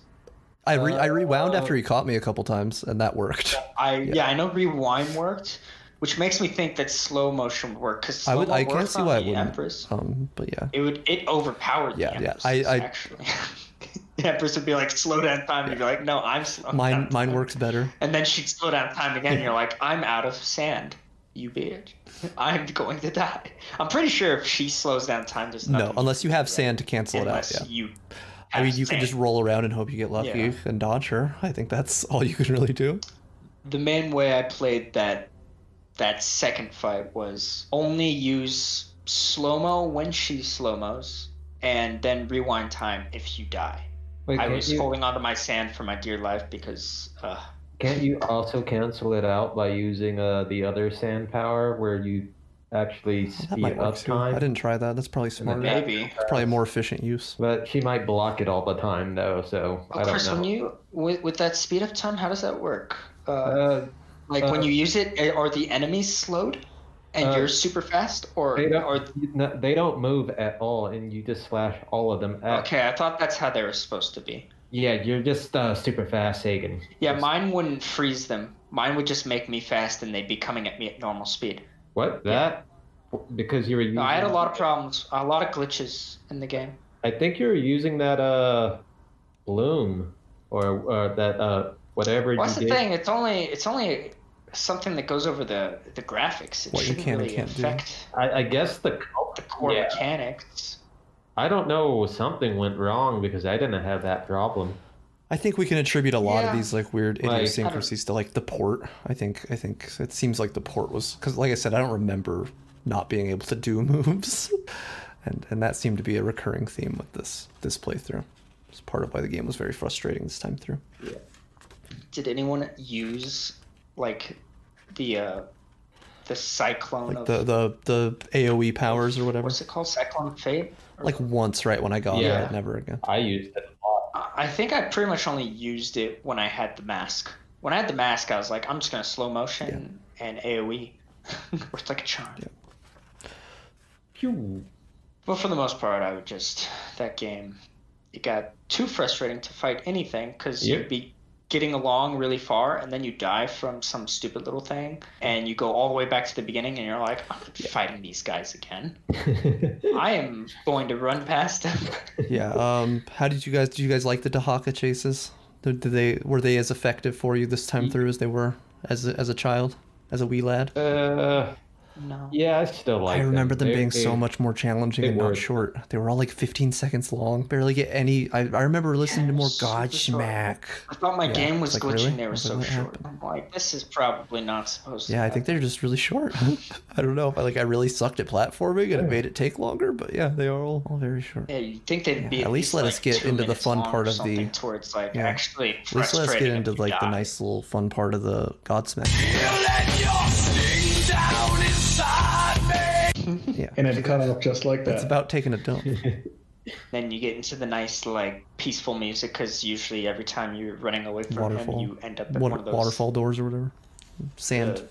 I re- I rewound Uh, after he caught me a couple times and that worked. [laughs] I yeah. I know rewind worked, which makes me think that slow motion would work because I would I can't see why it the wouldn't. Empress. Um, but yeah. It would it overpowered the Yeah, yeah. I- I- actually. Empress would be like slow down time. and You'd be like, no, I'm slow. Oh, mine down mine time." works better. And then she'd slow down time again. and You're like, I'm out of sand. You bitch. I'm going to die. I'm pretty sure if she slows down time, there's No, unless you have sand to cancel it out. Yeah. you. I mean, you can just roll around and hope you get lucky Yeah. and dodge her. I think that's all you can really do. the main way I played that that second fight was only use slow mo when she slow mos, and then rewind time if you die. Wait, I was you, holding onto my sand for my dear life because uh, can't you also cancel it out by using uh, the other sand power where you actually speed up too. time? I didn't try that. That's probably smarter. maybe. It's probably a more efficient use. But she might block it all the time though, so I Oh, don't Chris, know. when you with, with that speed up time, how does that work? Uh, uh, like when uh, you use it, eh, are the enemies slowed, and Uh, you're super fast, or they don't, or no, they don't move at all, and you just slash all of them. At, okay? I thought that's how they were supposed to be. Yeah, you're just uh, super fast, Hagen. Yeah, Just- mine wouldn't freeze them. Mine would just make me fast, and they'd be coming at me at normal speed. What that? Because you were using. No, I had a lot of problems, a lot of glitches in the game. I think you were using that uh, bloom, or or that uh whatever What's the did. thing? It's only it's only something that goes over the the graphics. It What you shouldn't can really can't affect I, I guess the the core Yeah. mechanics. I don't know something went wrong because I didn't have that problem. I think we can attribute a lot Yeah. of these like weird Like- idiosyncrasies to like the port. I think I think it seems like the port was because like I said, I don't remember not being able to do [laughs] moves, and and that seemed to be a recurring theme with this this playthrough. It's part of why the game was very frustrating this time through. Yeah. Did anyone use like the uh the cyclone Like of the the the AOE powers or whatever. what's it called? Cyclone Fate. Or- Like once, right when I got Yeah. it, never again. I used it a lot. I think I pretty much only used it when I had the mask. When I had the mask, I was like, I'm just gonna slow motion and AOE. [laughs] Worked like a charm. Phew. But for the most part, I would just that game. It got too frustrating to fight anything because Yep. you'd be getting along really far and then you die from some stupid little thing and you go all the way back to the beginning and you're like, I'm not fighting these guys again. [laughs] I am going to run past them. [laughs] Yeah. Um. How did you guys? Did you guys like the Dahaka chases? Did, did they were they as effective for you this time through as they were as a, as a child, as a wee lad? uh, no. yeah, I still like. It. I remember them, They- being they- so much more challenging and were. not short. They were all like 15 seconds long. Barely get any. I, I remember listening to more. Godsmack. I thought my Yeah, game was it's glitching. really? They were so short. happened? I'm like, this is probably not supposed to. Yeah, I think they're just really short. [laughs] I don't know if I like I really sucked at platforming and it made it take longer, but yeah, they are all, all very short. Yeah, you'd think they'd Yeah, be at least let us get into the fun part of the- something Towards like yeah. actually At least let us get into if you like the nice little fun part of the Godsmack. Yeah, And it cut off just like that. it's about taking a dump. [laughs] Then you get into the nice like peaceful music because usually every time you're running away from Waterfall. him, you end up in Water, one of those waterfall doors or whatever. Sand.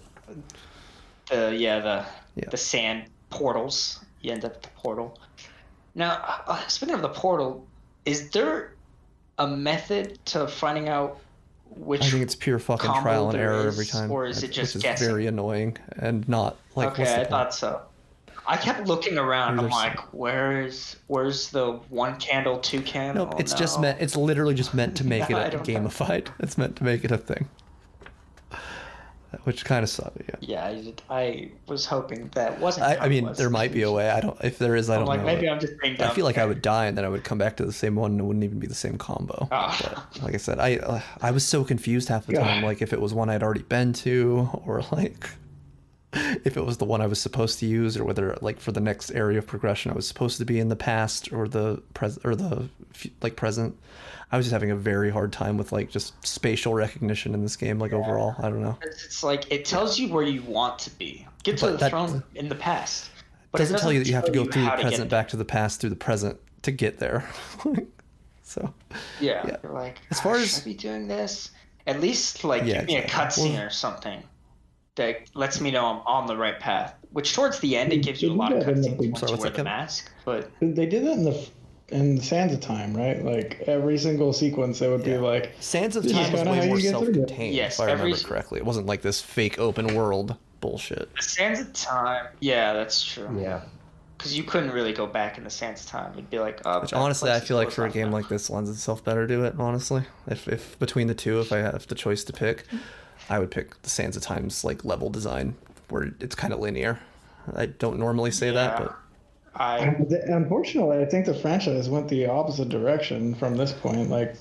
The, the yeah the Yeah. the sand portals. You end up at the portal. Now, uh, speaking of the portal, is there a method to finding out which? I think it's pure fucking trial and error is, every time. or is it which just is guessing? very annoying and not like. okay, I point? thought so. I kept looking around. I'm like, where's where's the one candle, two candle? Nope, it's just meant. It's literally just meant to [laughs] make it a don't know. gamified. [laughs] It's meant to make it a thing. Which kind of sucks. Yeah. Yeah, I, I was hoping that wasn't. I, I mean, was. there might be a way. I don't. If there is, I I'm don't like, know. maybe. I'm just being I feel like I would die and then I would come back to the same one and it wouldn't even be the same combo. Ah. Like I said, I uh, I was so confused half the time. God. Like if it was one I'd already been to, or like if it was the one I was supposed to use, or whether like for the next area of progression I was supposed to be in the past or the present or the like present. I was just having a very hard time with like just spatial recognition in this game. Like overall, I don't know. It's, like it tells you where you want to be. Get to But the that- throne in the past. But It doesn't tell you that you have to go through the present back to the past through the present to get there. [laughs] so Yeah, yeah. you're like, As far "Ah, as- I be doing this? At least like Yeah, give me a cutscene Well- or something that lets me know I'm on the right path. Which towards the end it gives you a lot of that in the cutscenes big- once Sorry, you what's wear the mask. But They did that in the in Sands of Time, right? Like every single sequence, it would be like, Sands of Time was kinda way how more you get through it. self-contained, Yes, if I every- remember correctly. It wasn't like this fake open world bullshit. the Sands of Time, yeah, that's true. Yeah. Because you couldn't really go back in the Sands of Time. You'd be like, oh, Which honestly, I feel like for a game now. like this lends itself better to it. Honestly, if if between the two, if I have the choice to pick, I would pick the Sands of Time's like level design, where it's kind of linear. I don't normally say that, but I unfortunately, I think the franchise went the opposite direction from this point. Like,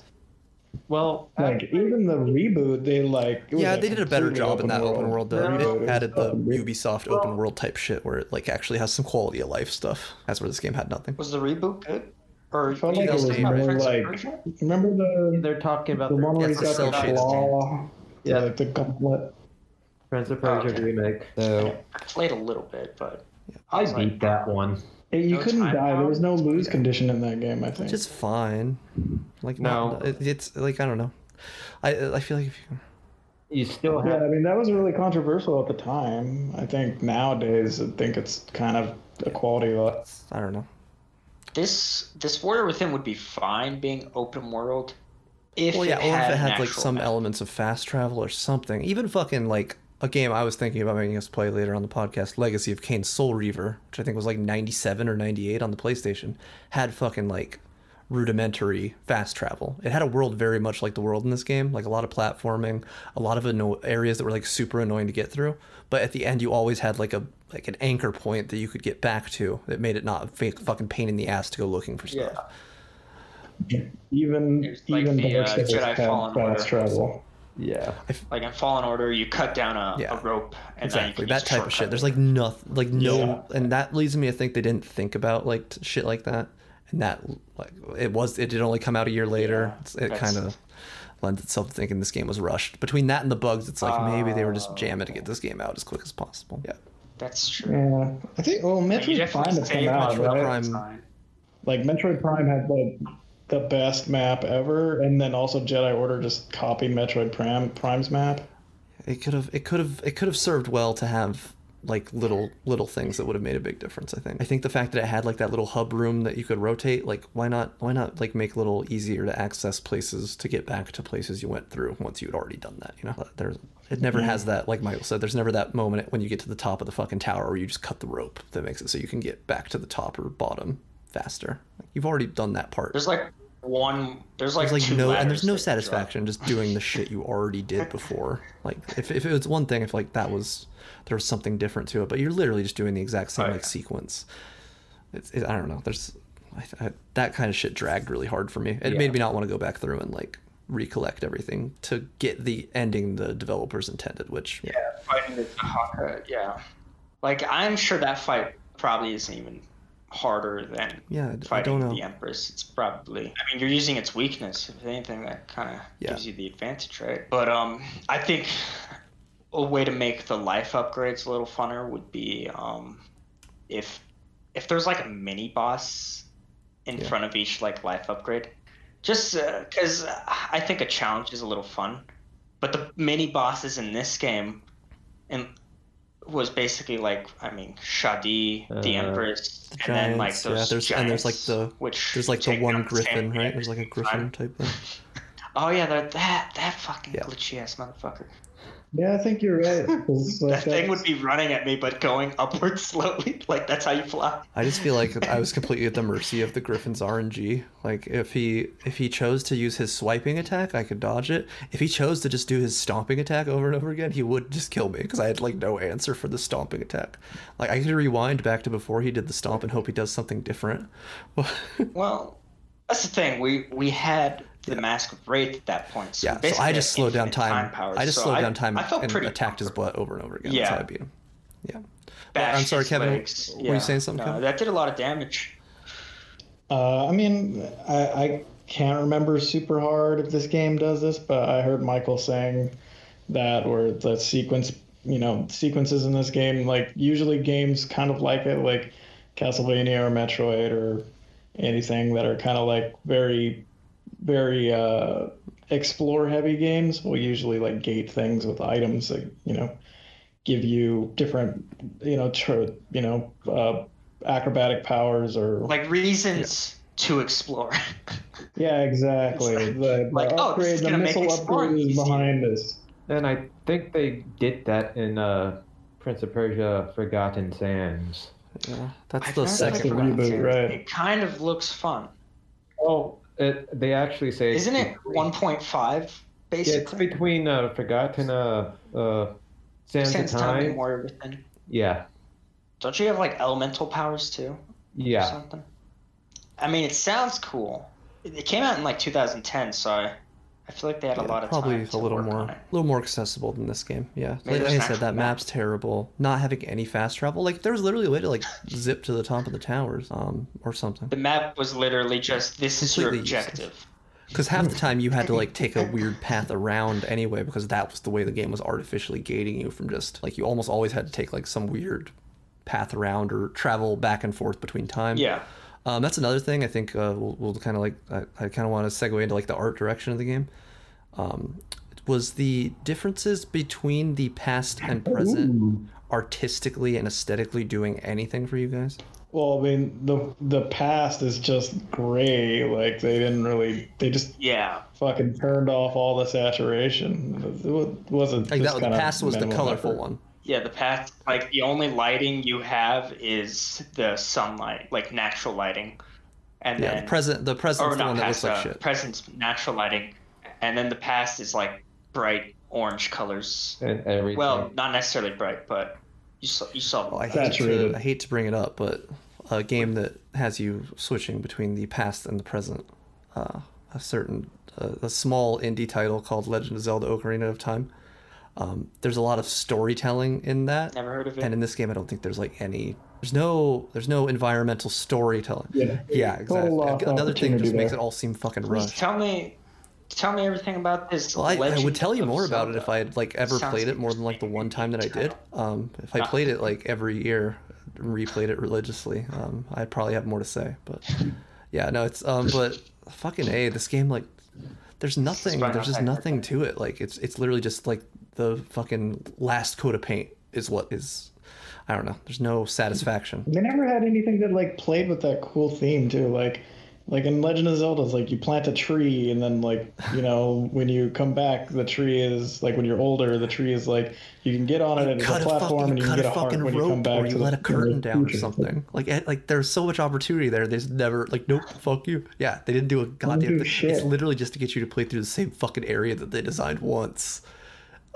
Well, like even the reboot, they like. it was yeah, they did a better job in that open world. Though. reboot. It added the fucking weird. Ubisoft open world type shit, where it like actually has some quality of life stuff. That's where this game had nothing. was the reboot good? Or I felt like it was talking about more like. Persia? Remember the they're talking about the the one where That's he's got the cell shaded claw, Yeah. like the gauntlet. Prince of Persia okay. remake. So I played a little bit, but I was like, beat that one. Hey, you No couldn't time die. There was no bound? lose condition in that game. I think. Which is fine. Like No. not- it's like I don't know. I I feel like if you You still Yeah, have I mean that was really controversial at the time. I think nowadays I think it's kind of a quality lot. I don't know. this this Warrior Within would be fine being open world if well, yeah, or had if it had like some map. elements of fast travel or something. Even fucking like a game I was thinking about making us play later on the podcast, Legacy of Kain Soul Reaver, which I think was like 97 or 98 on the PlayStation, had fucking like rudimentary fast travel. It had a world very much like the world in this game, like a lot of platforming, a lot of anno- areas that were like super annoying to get through. But at the end, you always had like a like an anchor point that you could get back to that made it not a fake fucking pain in the ass to go looking for stuff. Yeah. Even It's like even the, Dark uh, Jedi had Fallen Order. travel. yeah. Like in Fallen Order, you cut down a, Yeah. a rope and exactly that type of a shit there's like nothing like no Yeah. and that leads me to think they didn't think about like t- shit like that and that like it was it did only come out a year later Yeah, it kind of lends itself to thinking this game was rushed between that and the bugs it's like maybe they were just jamming to get this game out as quick as possible yeah That's true. Yeah, I think. Well, Metroid definitely Prime had saved come out, Metroid right? Prime. Like Metroid Prime had like the best map ever, and then also Jedi Order just copied Metroid Prime Prime's map. it could have it could have it could have served well to have like little little things that would have made a big difference. I think. I think the fact that it had like that little hub room that you could rotate, like why not why not like make a little easier to access places to get back to places you went through once you'd already done that. You know, there's it never has that like Michael said. There's never that moment when you get to the top of the fucking tower where you just cut the rope that makes it so you can get back to the top or bottom faster. Like, you've already done that part. There's like one. There's like, There's like two no, and there's no that you drop. satisfaction just doing the shit you already did before. Like if, if it was one thing, if like that was there was something different to it, but you're literally just doing the exact same Oh, like yeah. sequence. It's it, I don't know. There's I, I, that kind of shit dragged really hard for me. It Yeah. made me not want to go back through and like recollect everything to get the ending the developers intended. Which Yeah, fighting the Dahaka. Yeah, like I'm sure that fight probably isn't even harder than Yeah, I d- I fighting don't know. the Empress. It's probably. I mean, you're using its weakness. If anything, that kind of Yeah. gives you the advantage, right? But um, I think a way to make the life upgrades a little funner would be um, if if there's like a mini boss in front of each like life upgrade. Just because I think a challenge is a little fun, but the mini bosses in this game, and was basically like I mean Shahdee, the Uh, Empress, the and then like giants, those yeah. There's and there's like the which there's like the one griffin, right? There's like a griffin time. type thing. [laughs] Oh yeah, that that that fucking Yeah. glitchy ass motherfucker. Yeah, I think you're right. [laughs] 'cause, like, That thing would be running at me, but going upwards [laughs] slowly. Like that's how you fly. I just feel like I was completely at the mercy of the Griffin's RNG. Like if he if he chose to use his swiping attack, I could dodge it. If he chose to just do his stomping attack over and over again, he would just kill me because I had like no answer for the stomping attack. Like I could rewind back to before he did the stomp and hope he does something different. [laughs] Well, that's the thing. We we had the Mask of Wraith at that point. So yeah, so I just slowed down infinite time. I just so slowed I- down time I felt and pretty attacked his butt over and over again. That's Yeah. how I beat him. Yeah. bash I'm sorry, Kevin. legs. Were you saying something, No, Kevin? that did a lot of damage. Uh, I mean, I, I can't remember super hard if this game does this, but I heard Michael saying that where the sequence, you know, sequences in this game, like usually games kind of like it, like Castlevania or Metroid or anything that are kind of like very, very uh, explore heavy games will usually like gate things with items that you know give you different, you know, tr- you know, uh, acrobatic powers or Like reasons to explore. [laughs] Yeah, exactly. It's the, the like, oh, this upgrade, is the gonna make missile exploring upgrade is behind us. And I think they did that in uh, Prince of Persia: Forgotten Sands. Yeah. That's I've the second That's the about reboot, right. It kind of looks fun. Oh, it, they actually say Isn't it 1.5 Yeah, it's between uh, Forgotten uh, uh, Sands Sans of time and. Warrior Within. Yeah, Don't you have like elemental powers too? Or yeah. something? I mean, it sounds cool. It, it came out in like 2010, so I, I feel like they had a lot of probably time a little more, a little more accessible than this game. Yeah, Maybe like, I said, that map. map's terrible. Not having any fast travel, like there was literally a way to like zip to the top of the towers, um, or something. The map was literally just this is your objective. Because half the [laughs] time you had to like take a weird path around anyway, because that was the way the game was artificially gating you from just like you almost always had to take like some weird path around or travel back and forth between time. Yeah. Um, that's another thing I think uh, we'll, we'll kind of like I, I kind of want to segue into like the art direction of the game. Um, was the differences between the past and present artistically and aesthetically doing anything for you guys? Well, I mean, the the past is just gray. Like they didn't really, they just Yeah. fucking turned off all the saturation. It wasn't Like that, the past was the colorful effort. one. Yeah, the path like the only lighting you have is the sunlight, like natural lighting. And Yeah, then the present the present's or the not one that looks like uh, shit. present's natural lighting. And then the past is like bright orange colors. And everything. Well, not necessarily bright, but you saw you saw Well, I hate to I hate to bring it up, but a game that has you switching between the past and the present, uh, a certain uh, a small indie title called Legend of Zelda: Ocarina of Time. Um, there's a lot of storytelling in that, Never heard of it. and in this game, I don't think there's like any. There's no there's no environmental storytelling. Yeah. yeah, exactly. lost Another thing that just opportunity makes it all seem fucking Please rushed. tell me tell me everything about this. Well, I, I would tell you of more about it if I had like ever Sounds played it more than like the one time that I did. Um, if I played it like every year, and replayed it religiously, um, I'd probably have more to say. But yeah, no, it's um, but fucking a, this game like, there's nothing, there's just nothing to it. Like it's it's literally just like the fucking last coat of paint is what is I don't know. There's no satisfaction. They never had anything that like played with that cool theme too. Like, like in Legend of Zelda, it's like you plant a tree, and then like you know [laughs] when you come back, the tree is like when you're older, the tree is like you can get on it and it's a cut a platform, fucking, and you can cut get a a heart fucking when you come rope, back. or you the- let a curtain down or something. Like, eh, like there's so much opportunity there. They just never like, nope, fuck you. Yeah, they didn't do a goddamn do thing. shit. It's literally just to get you to play through the same fucking area that they designed once.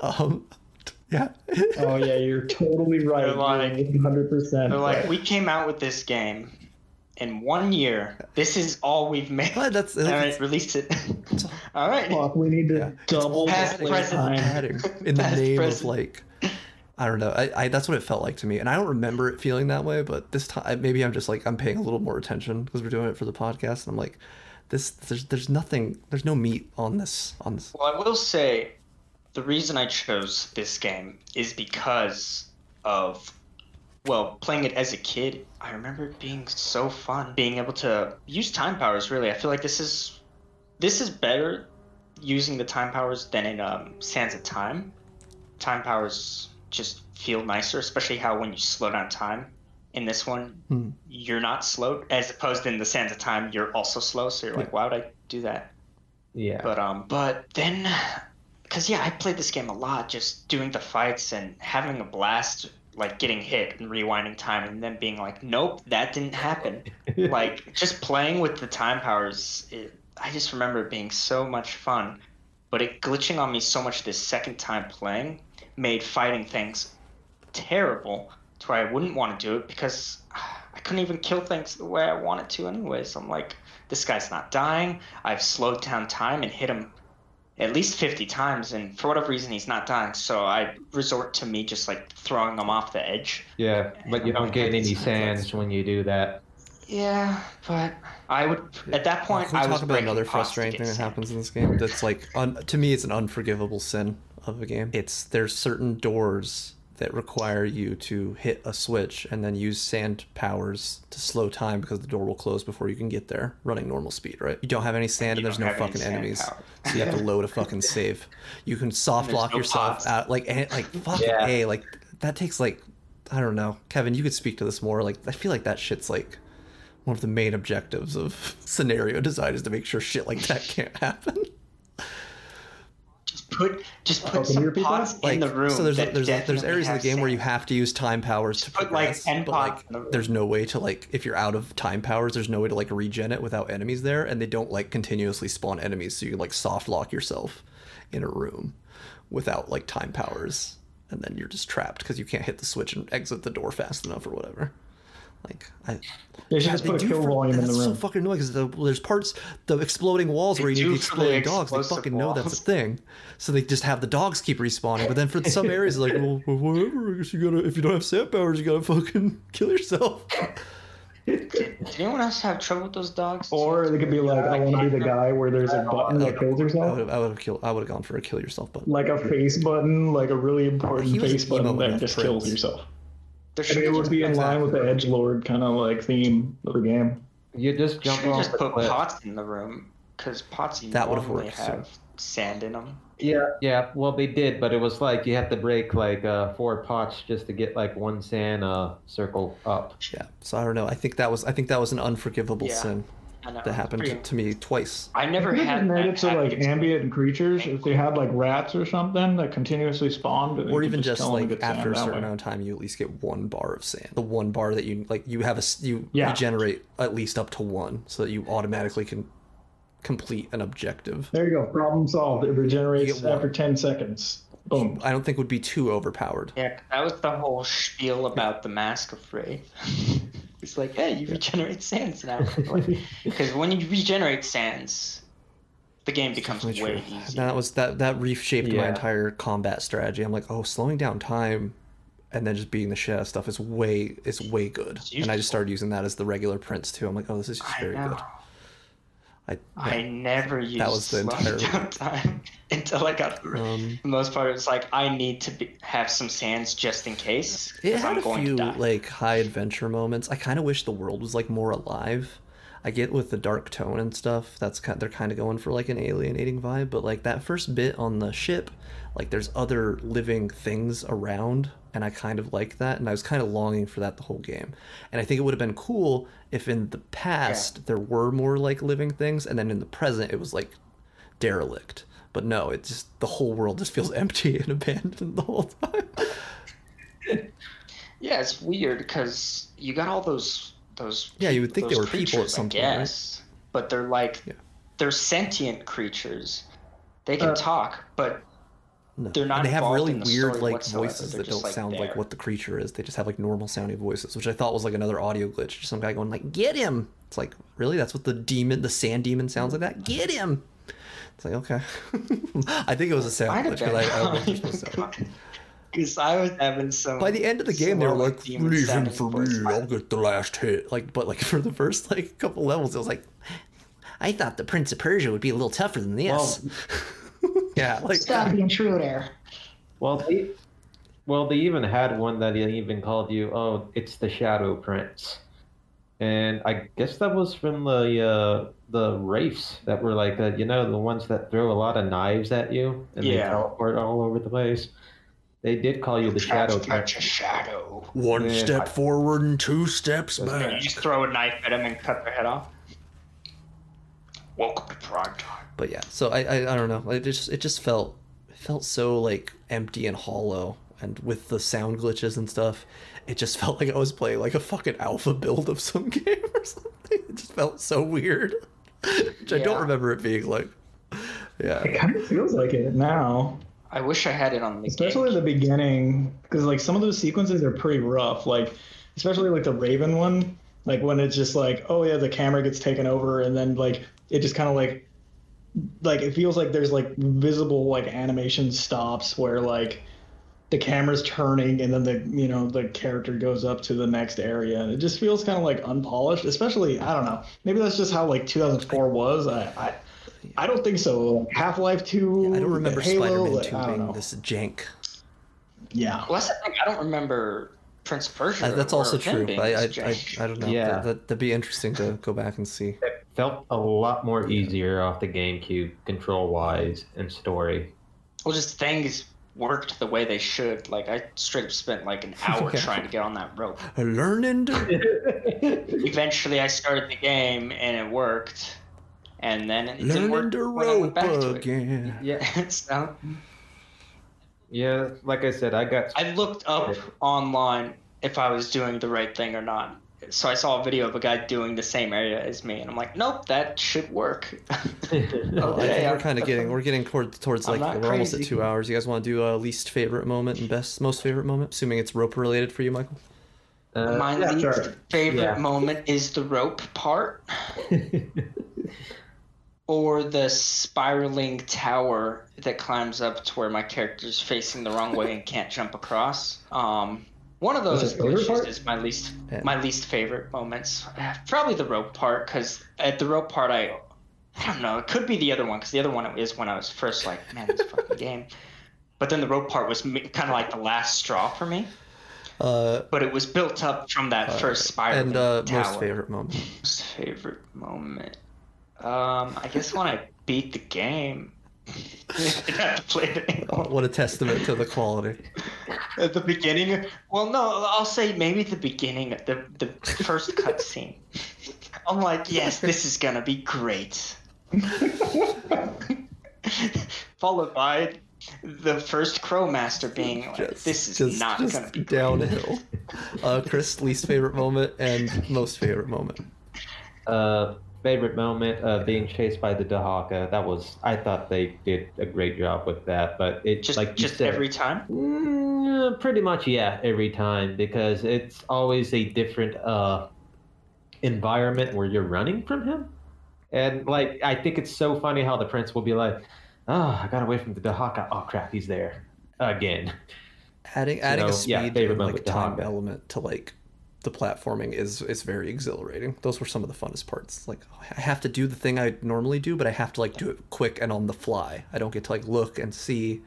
Um, [laughs] yeah. Oh yeah, you're totally right. They're like- hundred percent. They're like, we came out with this game in one year. This is all we've made. But that's- all that's- right, released it. [laughs] all right. Fuck, we need to double Past, the present, time. [laughs] in the Past, name present. of like I don't know. I, I that's what it felt like to me, and I don't remember it feeling that way. But this time, maybe I'm just like I'm paying a little more attention because we're doing it for the podcast, and I'm like, this there's there's nothing there's no meat on this on this. Well, I will say the reason I chose this game is because of, well, playing it as a kid. I remember it being so fun, being able to use time powers. Really, I feel like this is this is better using the time powers than in um, Sands of Time. Time powers just feel nicer, especially how when you slow down time. In this one, Hmm. you're not slow, as opposed in the Sands of Time, you're also slow. So you're like, why would I do that? Yeah. But um, but then, cause yeah, I played this game a lot, just doing the fights and having a blast, like getting hit and rewinding time, and then being like, nope, that didn't happen. [laughs] like just playing with the time powers, it, I just remember it being so much fun. But it glitching on me so much this second time playing made fighting things terrible to where I wouldn't want to do it because ah, I couldn't even kill things the way I wanted to anyway. So I'm like, this guy's not dying. I've slowed down time and hit him at least 50 times, and for whatever reason, he's not dying. So I resort to me just like throwing him off the edge. Yeah, but you don't get any sands when you do that. Yeah, but I would at that point Can we I was talk about another frustrating thing that sand. happens in this game? That's like, un, to me, it's an unforgivable sin of a game. It's there's certain doors that require you to hit a switch and then use sand powers to slow time because the door will close before you can get there, running normal speed, right? You don't have any sand and there's no fucking enemies, so you have to load a fucking save. You can [laughs] soft lock no yourself pots. out, like like fucking Yeah. a like that takes like I don't know, Kevin. You could speak to this more. Like I feel like that shit's like one of the main objectives of scenario design is to make sure shit like that can't happen. Just put just put oh, can some repeat pots that? Like in the room. so, there's that there's there's areas of the have game where you have to use time powers to put, like, progress, 10 but pots like in the room. there's no way to like if you're out of time powers, there's no way to like regen it without enemies there, and they don't like continuously spawn enemies, so you like soft lock yourself in a room without like time powers, and then you're just trapped because you can't hit the switch and exit the door fast enough or whatever. Like I, They should God, just put a kill for- volume in the that's so fucking annoying because the, there's parts the exploding walls where you They need the do the exploding dogs. They explosive fucking know that's a thing, so they just have the dogs keep respawning. But then for some [laughs] areas, like well, well, whatever. I guess you gotta if you don't have sand powers, you gotta fucking [laughs] kill yourself. Did anyone else have trouble with those dogs? Or they could be like, I want to be the guy where there's a button that kills I yourself. would have I would have killed I would have gone for a kill yourself button. Like a face button, like a really important face button that just prince. kills yourself. There I should mean, it would be in line with the edge lord kind of like theme of the game. You just jump should off just the put cliff. pots in the room because pots That would've normally have sand in them. Yeah, yeah. Well, they did, but it was like you have to break like uh, four pots just to get like one sand uh, circle up. Yeah. So I don't know. I think that was I think that was an unforgivable Yeah. sin I know. that happened to, Pretty- to me twice. I never If you had made that it so happen like to- ambient creatures, if they had like rats or something that continuously spawned, or even just kill them and like after a certain way. amount of time you at least get one bar of sand the one bar that you like you have a you Yeah. regenerate at least up to one so that you automatically can complete an objective There you go. Problem solved. It regenerates after 10 seconds. Boom. i don't think would be too overpowered Yeah, that was the whole spiel about the Mask of Wraith. [laughs] it's like, hey, you regenerate sands now. [laughs] Because when you regenerate sands, the game becomes way true. easier. that was that that reshaped my Yeah. entire combat strategy i'm like oh slowing down time and then just beating the shit out of stuff is way is way good and i just started using that as the regular prince too i'm like oh this is just I very know. good i I never used that was the entire- [laughs] time [laughs] until I got the Um, the most part. It was like I need to be, have some sands just in case. It had I'm a few like high adventure moments. I kind of wish the world was like more alive. I get with the dark tone and stuff. That's kind they're kind of going for like an alienating vibe, but like that first bit on the ship, like there's other living things around and I kind of like that, and I was kind of longing for that the whole game. And I think it would have been cool if in the past there were more like living things, and then in the present it was like derelict. But no, it just the whole world just feels [laughs] empty and abandoned the whole time. [laughs] Yeah, it's weird because you got all those those. Yeah, you would think they those were people at creatures, some I point, right? guess, but they're like Yeah. they're sentient creatures. They can Uh, talk, but No. They're not and they have really the weird like whatsoever. voices They're that don't like, sound like what the creature is. They just have like normal sounding voices, which I thought was like another audio glitch. Just some guy going like, "Get him!" It's like, really? That's what the demon, the sand demon, sounds like that? Mm. Get him! It's like okay. [laughs] I think it was a sound glitch because I, I don't know what they're been. supposed to. [laughs] Because I was having some. By the end of the game, they were like, "Listen sounding for me, I'll get the last hit." Like, but like [laughs] for the first like couple levels, it was like, I thought the Prince of Persia would be a little tougher than this. Yeah, [laughs] like Stop the intruder. Well, they, well, they even had one that even called you, "Oh, it's the Shadow Prince," and I guess that was from the uh, the wraiths that were like, uh, you know, the ones that throw a lot of knives at you and they Yeah. teleport all over the place. They did call you the Shadow Catch Prince. a shadow. one Yeah. step forward and two steps back. you just throw a knife at them and cut their head off. Welcome to prime time. But yeah so I, I i don't know. It just it just felt it felt so like empty and hollow and with the sound glitches and stuff it just [laughs] felt like i was playing like a fucking alpha build of some [laughs] game or something. It just felt so weird which i don't remember it being like. Yeah. It kind of feels like it now. I wish I had it on the especially game. the beginning because like some of those sequences are pretty rough like especially like the raven one like when it's just like oh yeah the camera gets taken over and then like it just kind of like like it feels like there's like visible like animation stops where like the camera's turning and then the you know the character goes up to the next area and it just feels kind of like unpolished especially i don't know maybe that's just how like 2004 was i i, I don't think so half-life 2 yeah, i don't remember Halo, spider-man 2 I don't being know. this jank yeah Well, that's the thing. I don't remember Prince of Persia. Uh, that's also true being I, I, I. I don't know Yeah. that, that, that'd be interesting to go back and see It [laughs] felt a lot more easier off the GameCube, control-wise and story. Well, just things worked the way they should. Like I straight up spent like an hour [laughs] Yeah. trying to get on that rope. learning [laughs] to Eventually, I started the game and it worked, and then it didn't learning work to when I went rope back to it. [laughs] Yeah, so yeah. Like I said, I got I looked up online if I was doing the right thing or not. So I saw a video of a guy doing the same area as me, and I'm like, nope, that should work. Well, [laughs] [laughs] I think we're kind of getting we're getting towards towards like we're almost at two hours. You guys want to do a least favorite moment and best most favorite moment, assuming it's rope related for you, Michael. uh, My yeah, least sure. favorite Yeah. moment is the rope part. [laughs] or the spiraling tower that climbs up to where my character's facing the wrong way and can't jump across. Um, one of those your favorite glitches part? is my least Yeah. my least favorite moments. [sighs] Probably the rope part because at the rope part I I don't know. It could be the other one because the other one is when I was first like, man, this fucking [laughs] game. But then the rope part was kind of like the last straw for me. Uh, But it was built up from that first spiraling and uh, tower. most favorite moment. Most favorite moment. Um, I guess when I beat the game. [laughs] I'd have to play it anymore. What a testament to the quality. At the beginning, well, no, I'll say maybe the beginning, the the first cutscene. [laughs] I'm like, yes, this is gonna be great. [laughs] Followed by the first Crowmaster being like, Just, this is just, not just gonna be downhill. Uh, Chris, least favorite moment and most favorite moment. Uh, favorite moment uh, being chased by the Dahaka. That was I thought they did a great job with that, but it Just like just said, every time. Mm, pretty much, yeah, every time because it's always a different uh, environment where you're running from him, and like I think it's so funny how the prince will be like, "Oh, I got away from the Dahaka. Oh crap, he's there again." Adding adding a So, yeah, speed favorite and like moment, time element to like the platforming is is very exhilarating. Those were some of the funnest parts. Like I have to do the thing I normally do, but I have to like do it quick and on the fly. I don't get to like look and see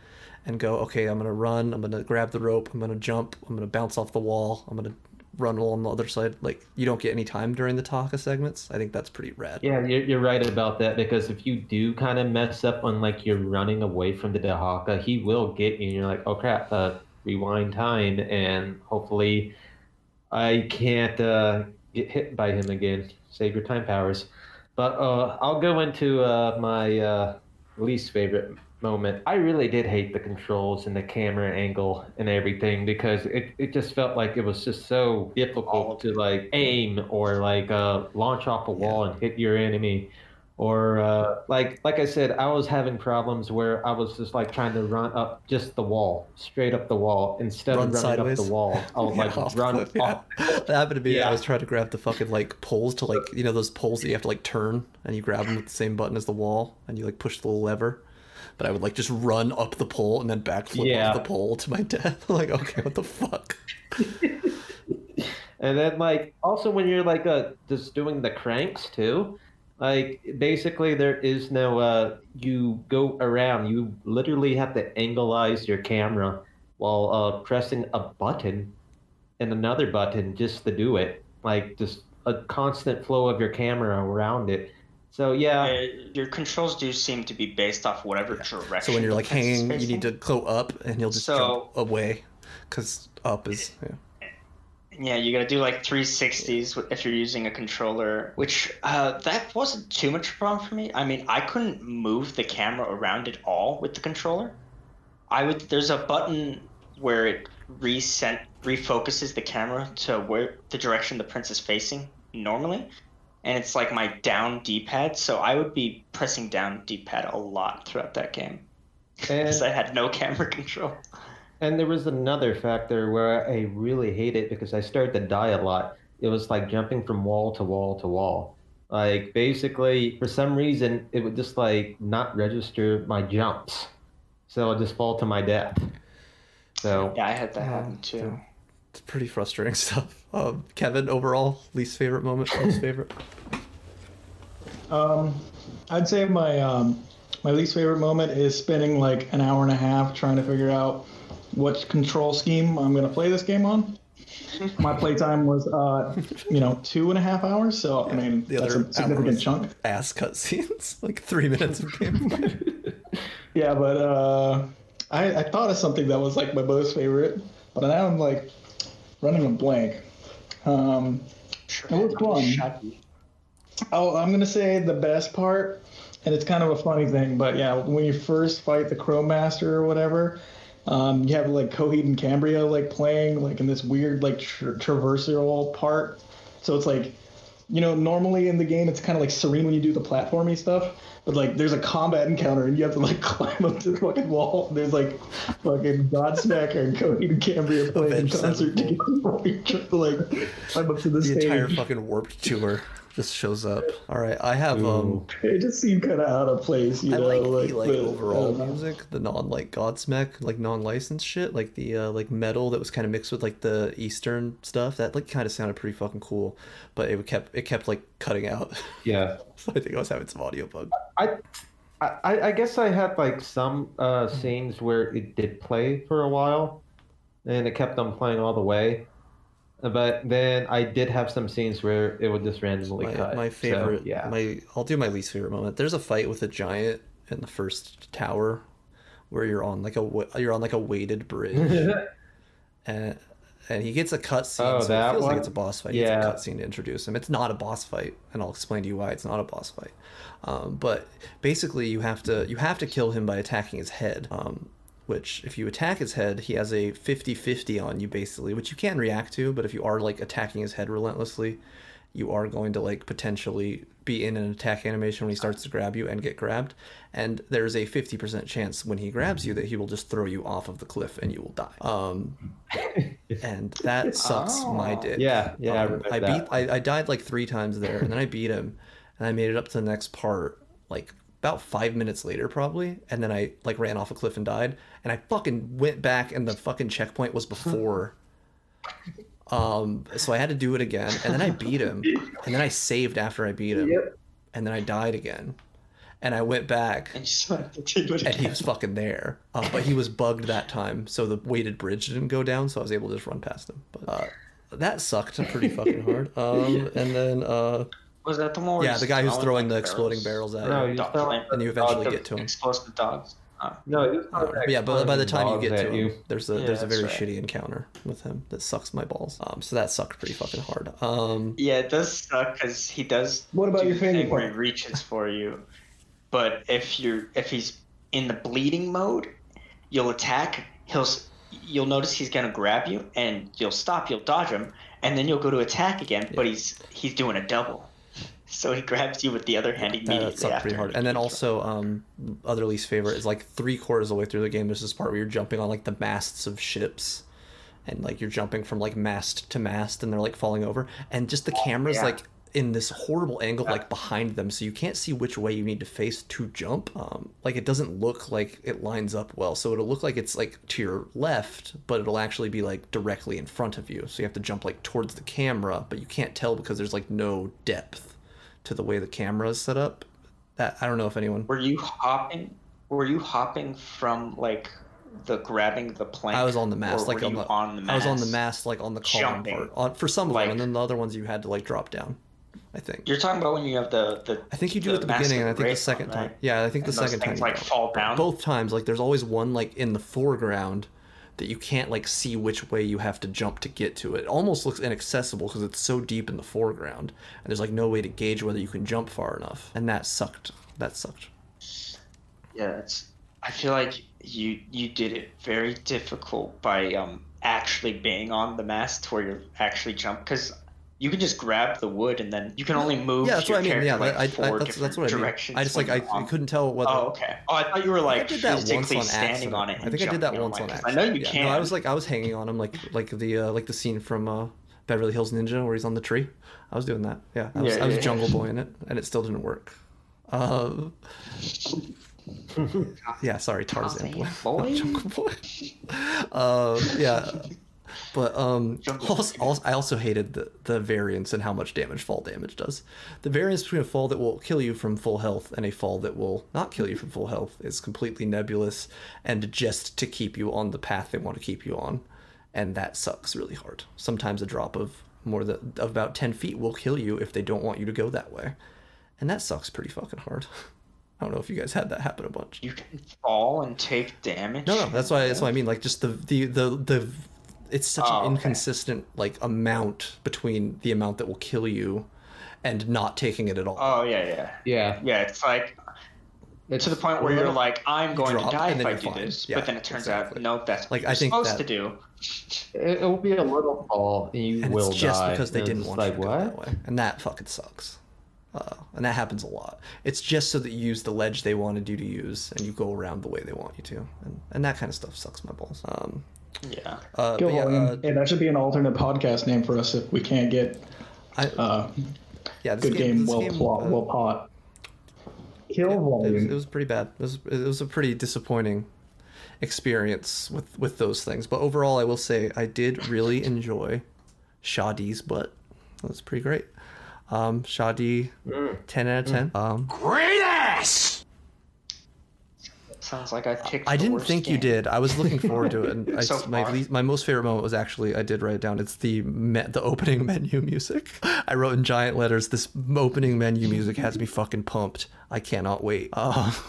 and go, okay, I'm gonna run, I'm gonna grab the rope, I'm gonna jump, I'm gonna bounce off the wall, I'm gonna run on the other side. Like you don't get any time during the Dahaka segments. I think that's pretty rad. Yeah, you're, you're right about that because if you do kind of mess up on like you're running away from the Dahaka, he will get you, and you're like, "Oh crap, uh, rewind time, and hopefully, I can't uh, get hit by him again. Save your time powers. But uh, I'll go into uh, my uh, least favorite moment. I really did hate the controls and the camera angle and everything because it, it just felt like it was just so difficult to like aim or like uh, launch off a wall and hit your enemy. Or uh, like like I said, I was having problems where I was just like trying to run up just the wall, straight up the wall, instead Run of running sideways. up the wall. I [laughs] Yeah, like off run cliff, yeah. That happened to me. Yeah. I was trying to grab the fucking like poles to like you know those poles that you have to like turn and you grab them with the same button as the wall and you like push the little lever. But I would like just run up the pole and then backflip off the pole to my [laughs] death. like okay, what the fuck? [laughs] And then like also when you're like uh just doing the cranks too, like basically there is no uh you go around. You literally have to angleize your camera while uh pressing a button and another button just to do it. Like just a constant flow of your camera around it. So yeah, Uh, your controls do seem to be based off whatever direction. So when you're like the hanging, you need to go up and you'll just So- jump away because up is yeah. Yeah, you gotta do like 360s if you're using a controller, which uh, that wasn't too much of a problem for me. I mean, I couldn't move the camera around at all with the controller. I would. There's a button where it recent refocuses the camera to where the direction the prince is facing normally, and it's like my down D-pad. So I would be pressing down D-pad a lot throughout that game [laughs] because I had no camera [laughs] control. And there was another factor where I really hate it because I started to die a lot. It was like jumping from wall to wall to wall. Like basically, for some reason, it would just like not register my jumps, so I'd just fall to my death. So Yeah, I had that happen too. It's pretty frustrating [laughs] stuff. Um, Kevin, overall, least favorite moment, most favorite. Um, I'd say my um, my least favorite moment is spending like an hour and a half trying to figure out what control scheme I'm gonna play this game on. My playtime was, uh, you know, two and a half hours. So I mean, The that's other a significant chunk. Ass cutscenes, [laughs] like three minutes of gameplay. [laughs] Yeah, but uh, I, I thought of something that was like my most favorite, but now I'm like running a blank. Um, it was fun. Oh, I'm gonna say the best part, and it's kind of a funny thing, but yeah, when you first fight the Crow Master or whatever, um, you have like Coheed and Cambria like playing like in this weird like tra- traversal part. So it's like, you know, normally in the game it's kind of like serene when you do the platformy stuff, but like there's a combat encounter and you have to like [laughs] climb up to the fucking wall. There's like fucking Godsmack and Coheed and Cambria playing in Avenged concert together. You try to like climb up to the, the stage. entire fucking warped tour just shows up. All right, I have um. It just seemed kind of out of place, you I know. like the like but, overall uh, music, the non like Godsmack, like non licensed shit, like the uh, like metal that was kind of mixed with like the Eastern stuff. That like kind of sounded pretty fucking cool, but it kept it kept like cutting out. yeah, [laughs] so I think I was having some audio bug. I, I, I guess I had like some uh, scenes where it did play for a while, and it kept on playing all the way. But then I did have some scenes where it would just randomly My, cut. my So, favorite, yeah. my I'll do my least favorite moment. There's a fight with a giant in the first tower, where you're on like a you're on like a weighted bridge, [laughs] and and he gets a cutscene. Oh, so it that feels like it's a boss fight. He Yeah. gets a cutscene to introduce him. It's not a boss fight, and I'll explain to you why it's not a boss fight. Um, but basically, you have to you have to kill him by attacking his head. Um, which if you attack his head, he has a 50-50 on you basically, which you can react to, but if you are like attacking his head relentlessly, you are going to like potentially be in an attack animation when he starts to grab you and get grabbed. And there's a 50% chance when he grabs you that he will just throw you off of the cliff and you will die. Um, [laughs] and that sucks my dick. Yeah, yeah, I Um, remember I beat. I, I died like three times there and then I beat him and I made it up to the next part like about five minutes later probably and then I like ran off a cliff and died and I fucking went back and the fucking checkpoint was before. [laughs] Um so I had to do it again and then I beat him and then I saved after I beat him and then I died again. And I went back And to do it and he was fucking there. Uh, but he was bugged that time so the weighted bridge didn't go down so I was able to just run past him. But uh, that sucked pretty fucking hard. [laughs] Um and then uh Was that the one? where yeah the guy who's throwing the like, exploding barrels at No, you you Dog fell- flame- and you eventually get to him Explosive dogs. No, he was Uh, coming yeah, but by the time you get at to you. him, there's a Yeah, there's a very right. shitty encounter with him that sucks my balls. Um, so that sucked pretty fucking hard. Um, Yeah, it does suck because he does. What about do your the favorite thing where he reaches [laughs] for you, but if you're if he's in the bleeding mode, you'll attack. He'll you'll notice he's gonna grab you, and you'll stop. You'll dodge him, and then you'll go to attack again. But he's he's doing a double, so he grabs you with the other hand that, immediately that sucked pretty hard. And then also, um, other least favorite is like three quarters of the way through the game. There's this part where you're jumping on like the masts of ships, and like you're jumping from like mast to mast, and they're like falling over, and just the cameras yeah. like in this horrible angle like behind them. So you can't see which way you need to face to jump um, like it doesn't look like it lines up well. So it'll look like it's like to your left but it'll actually be like directly in front of you. So you have to jump like towards the camera but you can't tell because there's like no depth to the way the camera is set up that i don't know if anyone Were you hopping? Were you hopping from like the grabbing the plank? I was on the mast, like on the, on the mast. I was on the mast, like on the column part. On, for some of Like- them, and then the other ones you had to like drop down. I think. You're talking about when you have the the. I think you do at the beginning, and I think the second time. Yeah, I think the And those second time. like, fall down? Both times, like there's always one like in the foreground that you can't like see which way you have to jump to get to it. It almost looks inaccessible because it's so deep in the foreground, and there's like no way to gauge whether you can jump far enough. And that sucked. That sucked. Yeah, it's. I feel like you you did it very difficult by um actually being on the mast where you're actually jump because you can just grab the wood and then you can only move. Yeah, that's your what I mean. Yeah, character, like, I, I, that's, that's different what I mean. directions I just like I, I couldn't tell whether. Oh, okay. Oh, I thought you were like I did that once physically on standing accident. on it. I think I did that once on accident. I know you yeah. can. No, I was like I was hanging on him like like the uh, like the scene from uh, Beverly Hills Ninja where he's on the tree. I was doing that. Yeah, I was, Yeah, I was yeah, Jungle yeah. Boy in it, and it still didn't work. Uh, [laughs] yeah, sorry, Tarzan boy, [laughs] boy. Jungle Boy. uh, yeah, but um, also, also, I also hated the the variance and how much damage fall damage does. The variance between a fall that will kill you from full health and a fall that will not kill you from full health is completely nebulous and just to keep you on the path they want to keep you on, and that sucks really hard. Sometimes a drop of more than of about ten feet will kill you if they don't want you to go that way, and that sucks pretty fucking hard. [laughs] I don't know if you guys had that happen a bunch. You can fall and take damage. No, no, that's why that's what I mean. Like just the the the the it's such Oh, an okay. inconsistent like amount between the amount that will kill you and not taking it at all. Oh yeah, yeah, Yeah. yeah. It's like It's to the point where you're like, I'm going drop, to die if I do fine. this, Yeah, but then it turns exactly. out, nope, that's Like, like I I think supposed that- to do. It, it will be a little fall, and you and will it's just die. because they And didn't want like you to what? go that way, and that fucking sucks. Uh, and that happens a lot. It's just so that you use the ledge they wanted you to use, and you go around the way they want you to, and, and that kind of stuff sucks my balls. Um, Yeah. uh, Kill yeah, volume. uh, hey, that should be an alternate podcast name for us if we can't get I, uh, yeah, this good game, this well game, plot, uh, well pot. Kill it was, volume. it was pretty bad. It was, it was a pretty disappointing experience with with those things. But overall, I will say I did really enjoy Shahdee's butt. That was pretty great. Um, Shadi, ten out of ten. Um, Great ass! Sounds like I picked. I the didn't worst think you did. I was looking [laughs] forward to it, and I, So my far. least, my most favorite moment was actually I did write it down. It's the me, the opening [laughs] menu music. I wrote in giant letters. This opening menu music has me fucking pumped. I cannot wait. Uh, [laughs]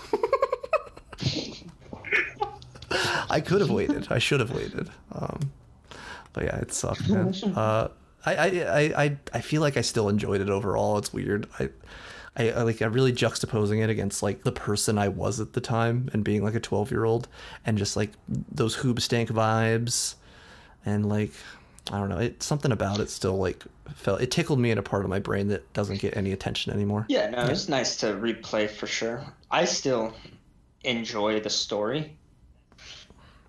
I could have waited. I should have waited. Um, but yeah, it sucked, man. Uh, I, I, I, I, I feel like I still enjoyed it overall. It's weird. I, I, I like I'm really juxtaposing it against like the person I was at the time and being like a 12 year old and just like those Hoobastank vibes and like I don't know. It something about it still like felt it tickled me in a part of my brain that doesn't get any attention anymore. Yeah, no, it's nice to replay for sure. I still enjoy the story.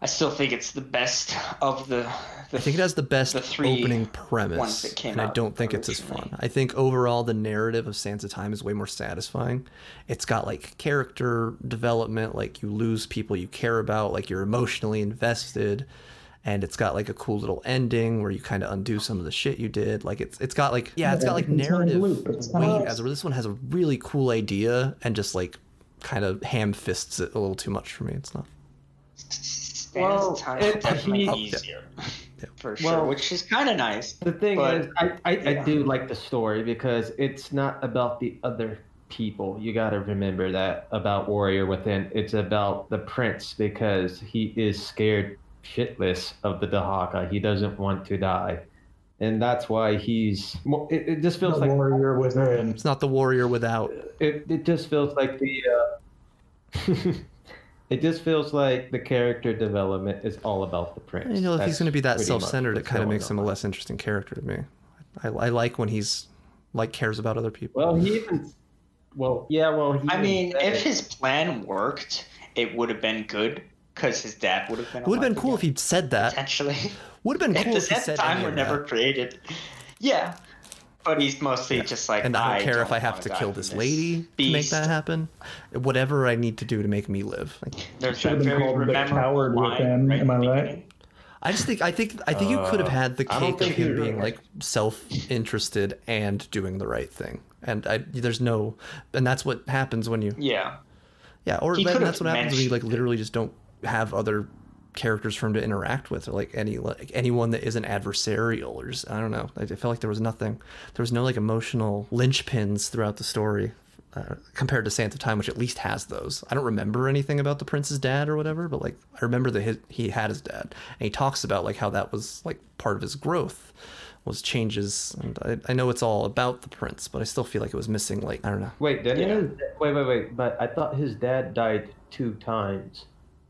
I still think it's the best of the. the I think it has the best the three opening ones premise, that came and I don't think it's as fun. I think overall the narrative of Sands of Time is way more satisfying. It's got like character development, like you lose people you care about, like you're emotionally invested, and it's got like a cool little ending where you kind of undo some of the shit you did. Like it's it's got like yeah, it's got like narrative weight. not- As this one has a really cool idea and just like kind of ham fists it a little too much for me. It's not. Sands Well, Time it- is definitely he- easier, for Well, sure, which is kind of nice. The thing But- is, I, I, I do like the story because it's not about the other people. You got to remember that about Warrior Within. It's about the prince because he is scared shitless of the Dahaka. He doesn't want to die. And that's why he's. It, it just feels The like warrior within. It's not the warrior without. it, it just feels like the. Uh, [laughs] it just feels like the character development is all about the prince. You know, if he's going to be that self-centered, it kind of makes him a less interesting character to me. I, I like when he's like cares about other people. Well, he even. Well, yeah, well, he I mean, if it. his plan worked, it would have been good because his dad would have been. it would have been alive cool if he'd said that. potentially. Would have been [laughs] cool the if he Sands said of time any were never that. created. Yeah, but he's mostly just like. And I don't care if I have wanna kill this lady to make that happen. Whatever I need to do to make me live. Like, There's Should have been very called the memorable coward line within, right am I right? I just think I think I think you could have Uh, had the I cake of him do. being like self-interested and doing the right thing. And I there's no and that's what happens when you Yeah, yeah or He then could've that's what happens when you like literally just don't have other characters for him to interact with or like any like anyone that isn't adversarial or just I don't know. I, I felt like there was nothing there was no like emotional linchpins throughout the story. Uh, compared to Sands of Time, which at least has those. I don't remember anything about the prince's dad or whatever, but like I remember that his, he had his dad, and he talks about like how that was like part of his growth was changes. And I, I know it's all about the prince, but I still feel like it was missing like I don't know. Wait, didn't Yeah. his, wait, wait, wait. But I thought his dad died two times.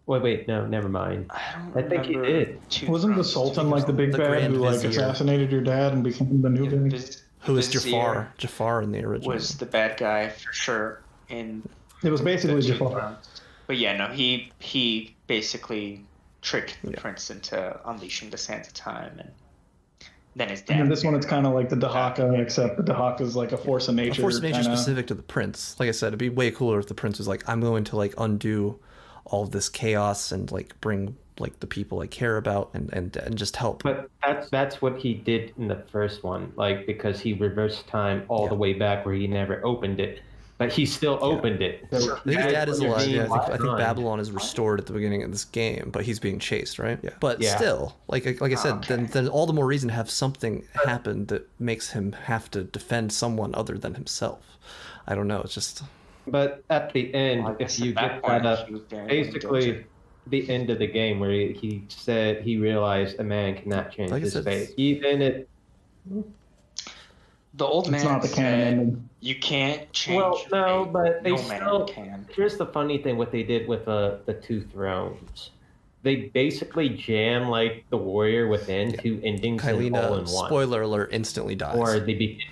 Wait, wait, no, never mind. I don't. I think he did. Wasn't the. Sultan like the big The bad who like assassinated your dad and became the new guy? Viz- Who is Vizier Jafar? Jafar in the original. Was the bad guy for sure in It was basically the Two Jafar. But yeah, no, he he basically tricked the Yeah. prince into unleashing the sands of time, and then his And dad. then this one, it's kind of like the Dahaka, except the Dahaka is like a force of nature. A force of nature kinda. specific to the prince. Like I said, it'd be way cooler if the prince was like, I'm going to like undo all of this chaos and like bring like the people I care about and and, and just help. But that's that's what he did in the first one, like because he reversed time all Yeah. the way back where he never opened it, but he still opened it. So I think his that's dad is alive. Yeah, I think, I think Babylon is restored at the beginning of this game, but he's being chased, right? Yeah. But Yeah. still, like like I said, oh, then Okay. then all the more reason to have something happen that makes him have to defend someone other than himself. I don't know. It's just But at the end, Well, if you at that get point, that up, he was very basically indulgent. the end of the game where he, he said he realized a man cannot change Like his said, fate. Even it. the old man It's not the canon said. You can't change. Well, no, fate. but they no still. can. Here's the funny thing: what they did with uh, the two thrones. They basically jam like the warrior within two endings in all in one. spoiler alert, instantly dies. Or the beginning.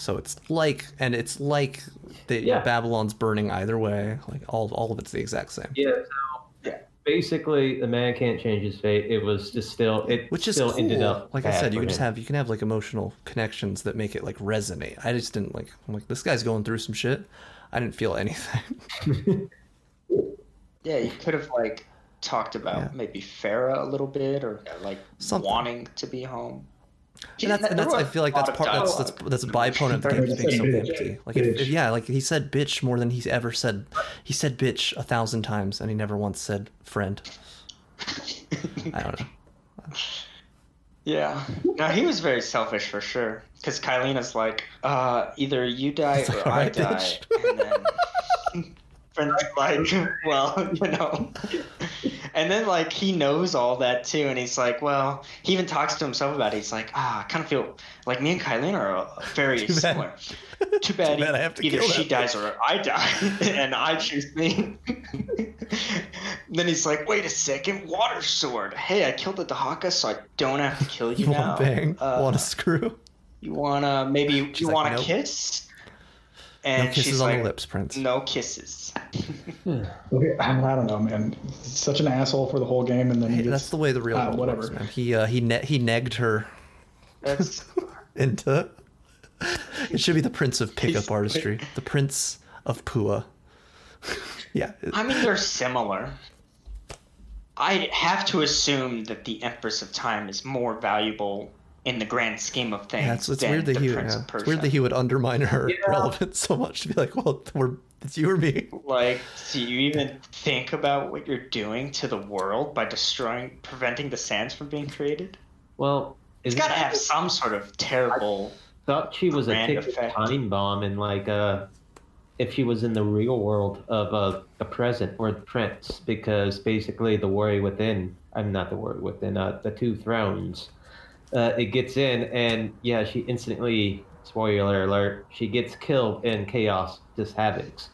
So it's like, and it's like the Yeah. Babylon's burning either way. Like all, all of it's the exact same. Yeah. So Yeah. basically, the man can't change his fate. It was just still. It Which is still cool. ended up. like I said, you for can just have you can have like emotional connections that make it like resonate. I just didn't like. I'm like this guy's going through some shit. I didn't feel anything. [laughs] Yeah, you could have like talked about Yeah. maybe Farah a little bit, or like Something. wanting to be home. And that's, and that's I feel like that's part that's that's that's a byproduct of the game being so Bitch. empty. Like if, if- yeah, like he said bitch more than he's ever said. He said bitch a thousand times, and he never once said friend. [laughs] I don't know. Yeah. No, he was very selfish for sure. Because Kaileena's like, uh, either you die [laughs] or like, I "Alright, die. bitch." And then [laughs] Friend's like, [laughs] well, [laughs] you know. And then like he knows all that too, and he's like, well, he even talks to himself about it. He's like, ah, I kind of feel like me and Kaileena are uh, [laughs] very Too bad. similar. Too bad, Too bad I have to either she dies or I die, and I choose me. then he's like, wait a second, water sword. Hey, I killed the Dahaka, so I don't have to kill you You now. want bang? Uh, want to screw? you wanna maybe She's you like, wanna "Nope." kiss? And No kisses she's on like, the lips, Prince. No kisses. [laughs] Okay, I don't know, man. Such an asshole for the whole game, and then he Hey, gets, that's the way the real world whatever. works, man. He uh, he ne- he negged her That's [laughs] into. It should be the Prince of Pickup He's- Artistry, the Prince of Pua. [laughs] yeah, I mean they're similar. I have to assume that the Empress of Time is more valuable in the grand scheme of things yeah, it's, it's than weird that the he Prince yeah, it's weird that he would undermine her Yeah. [laughs] relevance so much to be like, well, we're it's you or me. Like, do you even think about what you're doing to the world by destroying, preventing the sands from being created? Well, It's got to have some sort of terrible. thought she was a ticking time bomb and like uh if she was in the real world of a, a present or the prince, because basically the Warrior Within, I'm not the Warrior Within, uh, the two thrones, uh, it gets in and yeah, she instantly, spoiler alert, she gets killed in chaos just havocs.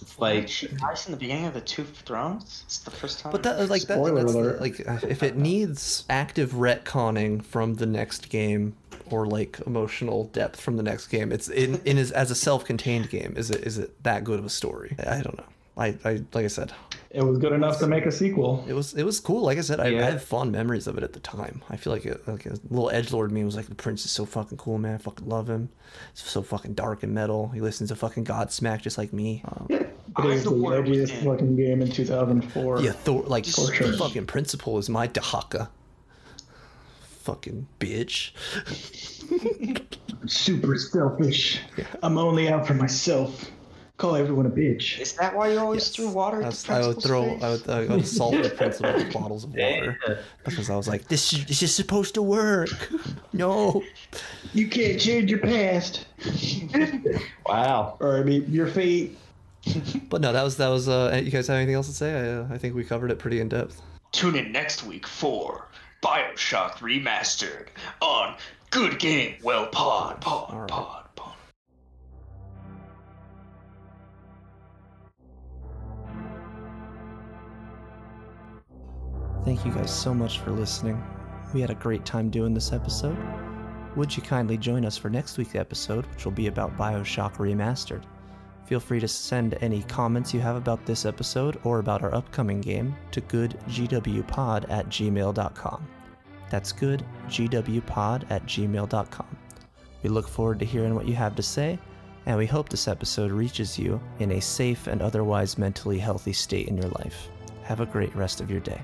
It's Like like she dies in the beginning of the Two Thrones. It's the first time. But that like that, Spoiler that's alert. like uh, if it needs active retconning from the next game or like emotional depth from the next game, it's in, in as, as a self-contained game. Is it is it that good of a story? I, I don't know. I, I like I said, It was good enough to make a sequel. it was it was cool. Like I said, I, I had fond memories of it at the time. I feel like it, like a little edge lord me was like the prince is so fucking cool, man. I fucking love him. It's so fucking dark and metal. He listens to fucking Godsmack just like me. Um, It I'm the the edgiest fucking game in 2004. yeah, Thor like the fucking principal is my Dahaka. Fucking bitch. [laughs] Super selfish. I'm only out for myself. Call everyone a bitch. Is that why you always threw water I, at was, the I would throw, face? I would, I would assault the principal with [laughs] bottles of water because I was like, this is, this is supposed to work. [laughs] No. You can't change your past. [laughs] wow. Or I mean, your fate. But no, that was that was. Uh, you guys have anything else to say? I, uh, I think we covered it pretty in depth. Tune in next week for Bioshock Remastered on Good Game Well Pod. Pod, All right. pod, pod. Thank you guys so much for listening. We had a great time doing this episode. Would you kindly join us for next week's episode, which will be about Bioshock Remastered? Feel free to send any comments you have about this episode or about our upcoming game to goodgwpod at gmail.com. That's goodgwpod at gmail.com. We look forward to hearing what you have to say, and we hope this episode reaches you in a safe and otherwise mentally healthy state in your life. Have a great rest of your day.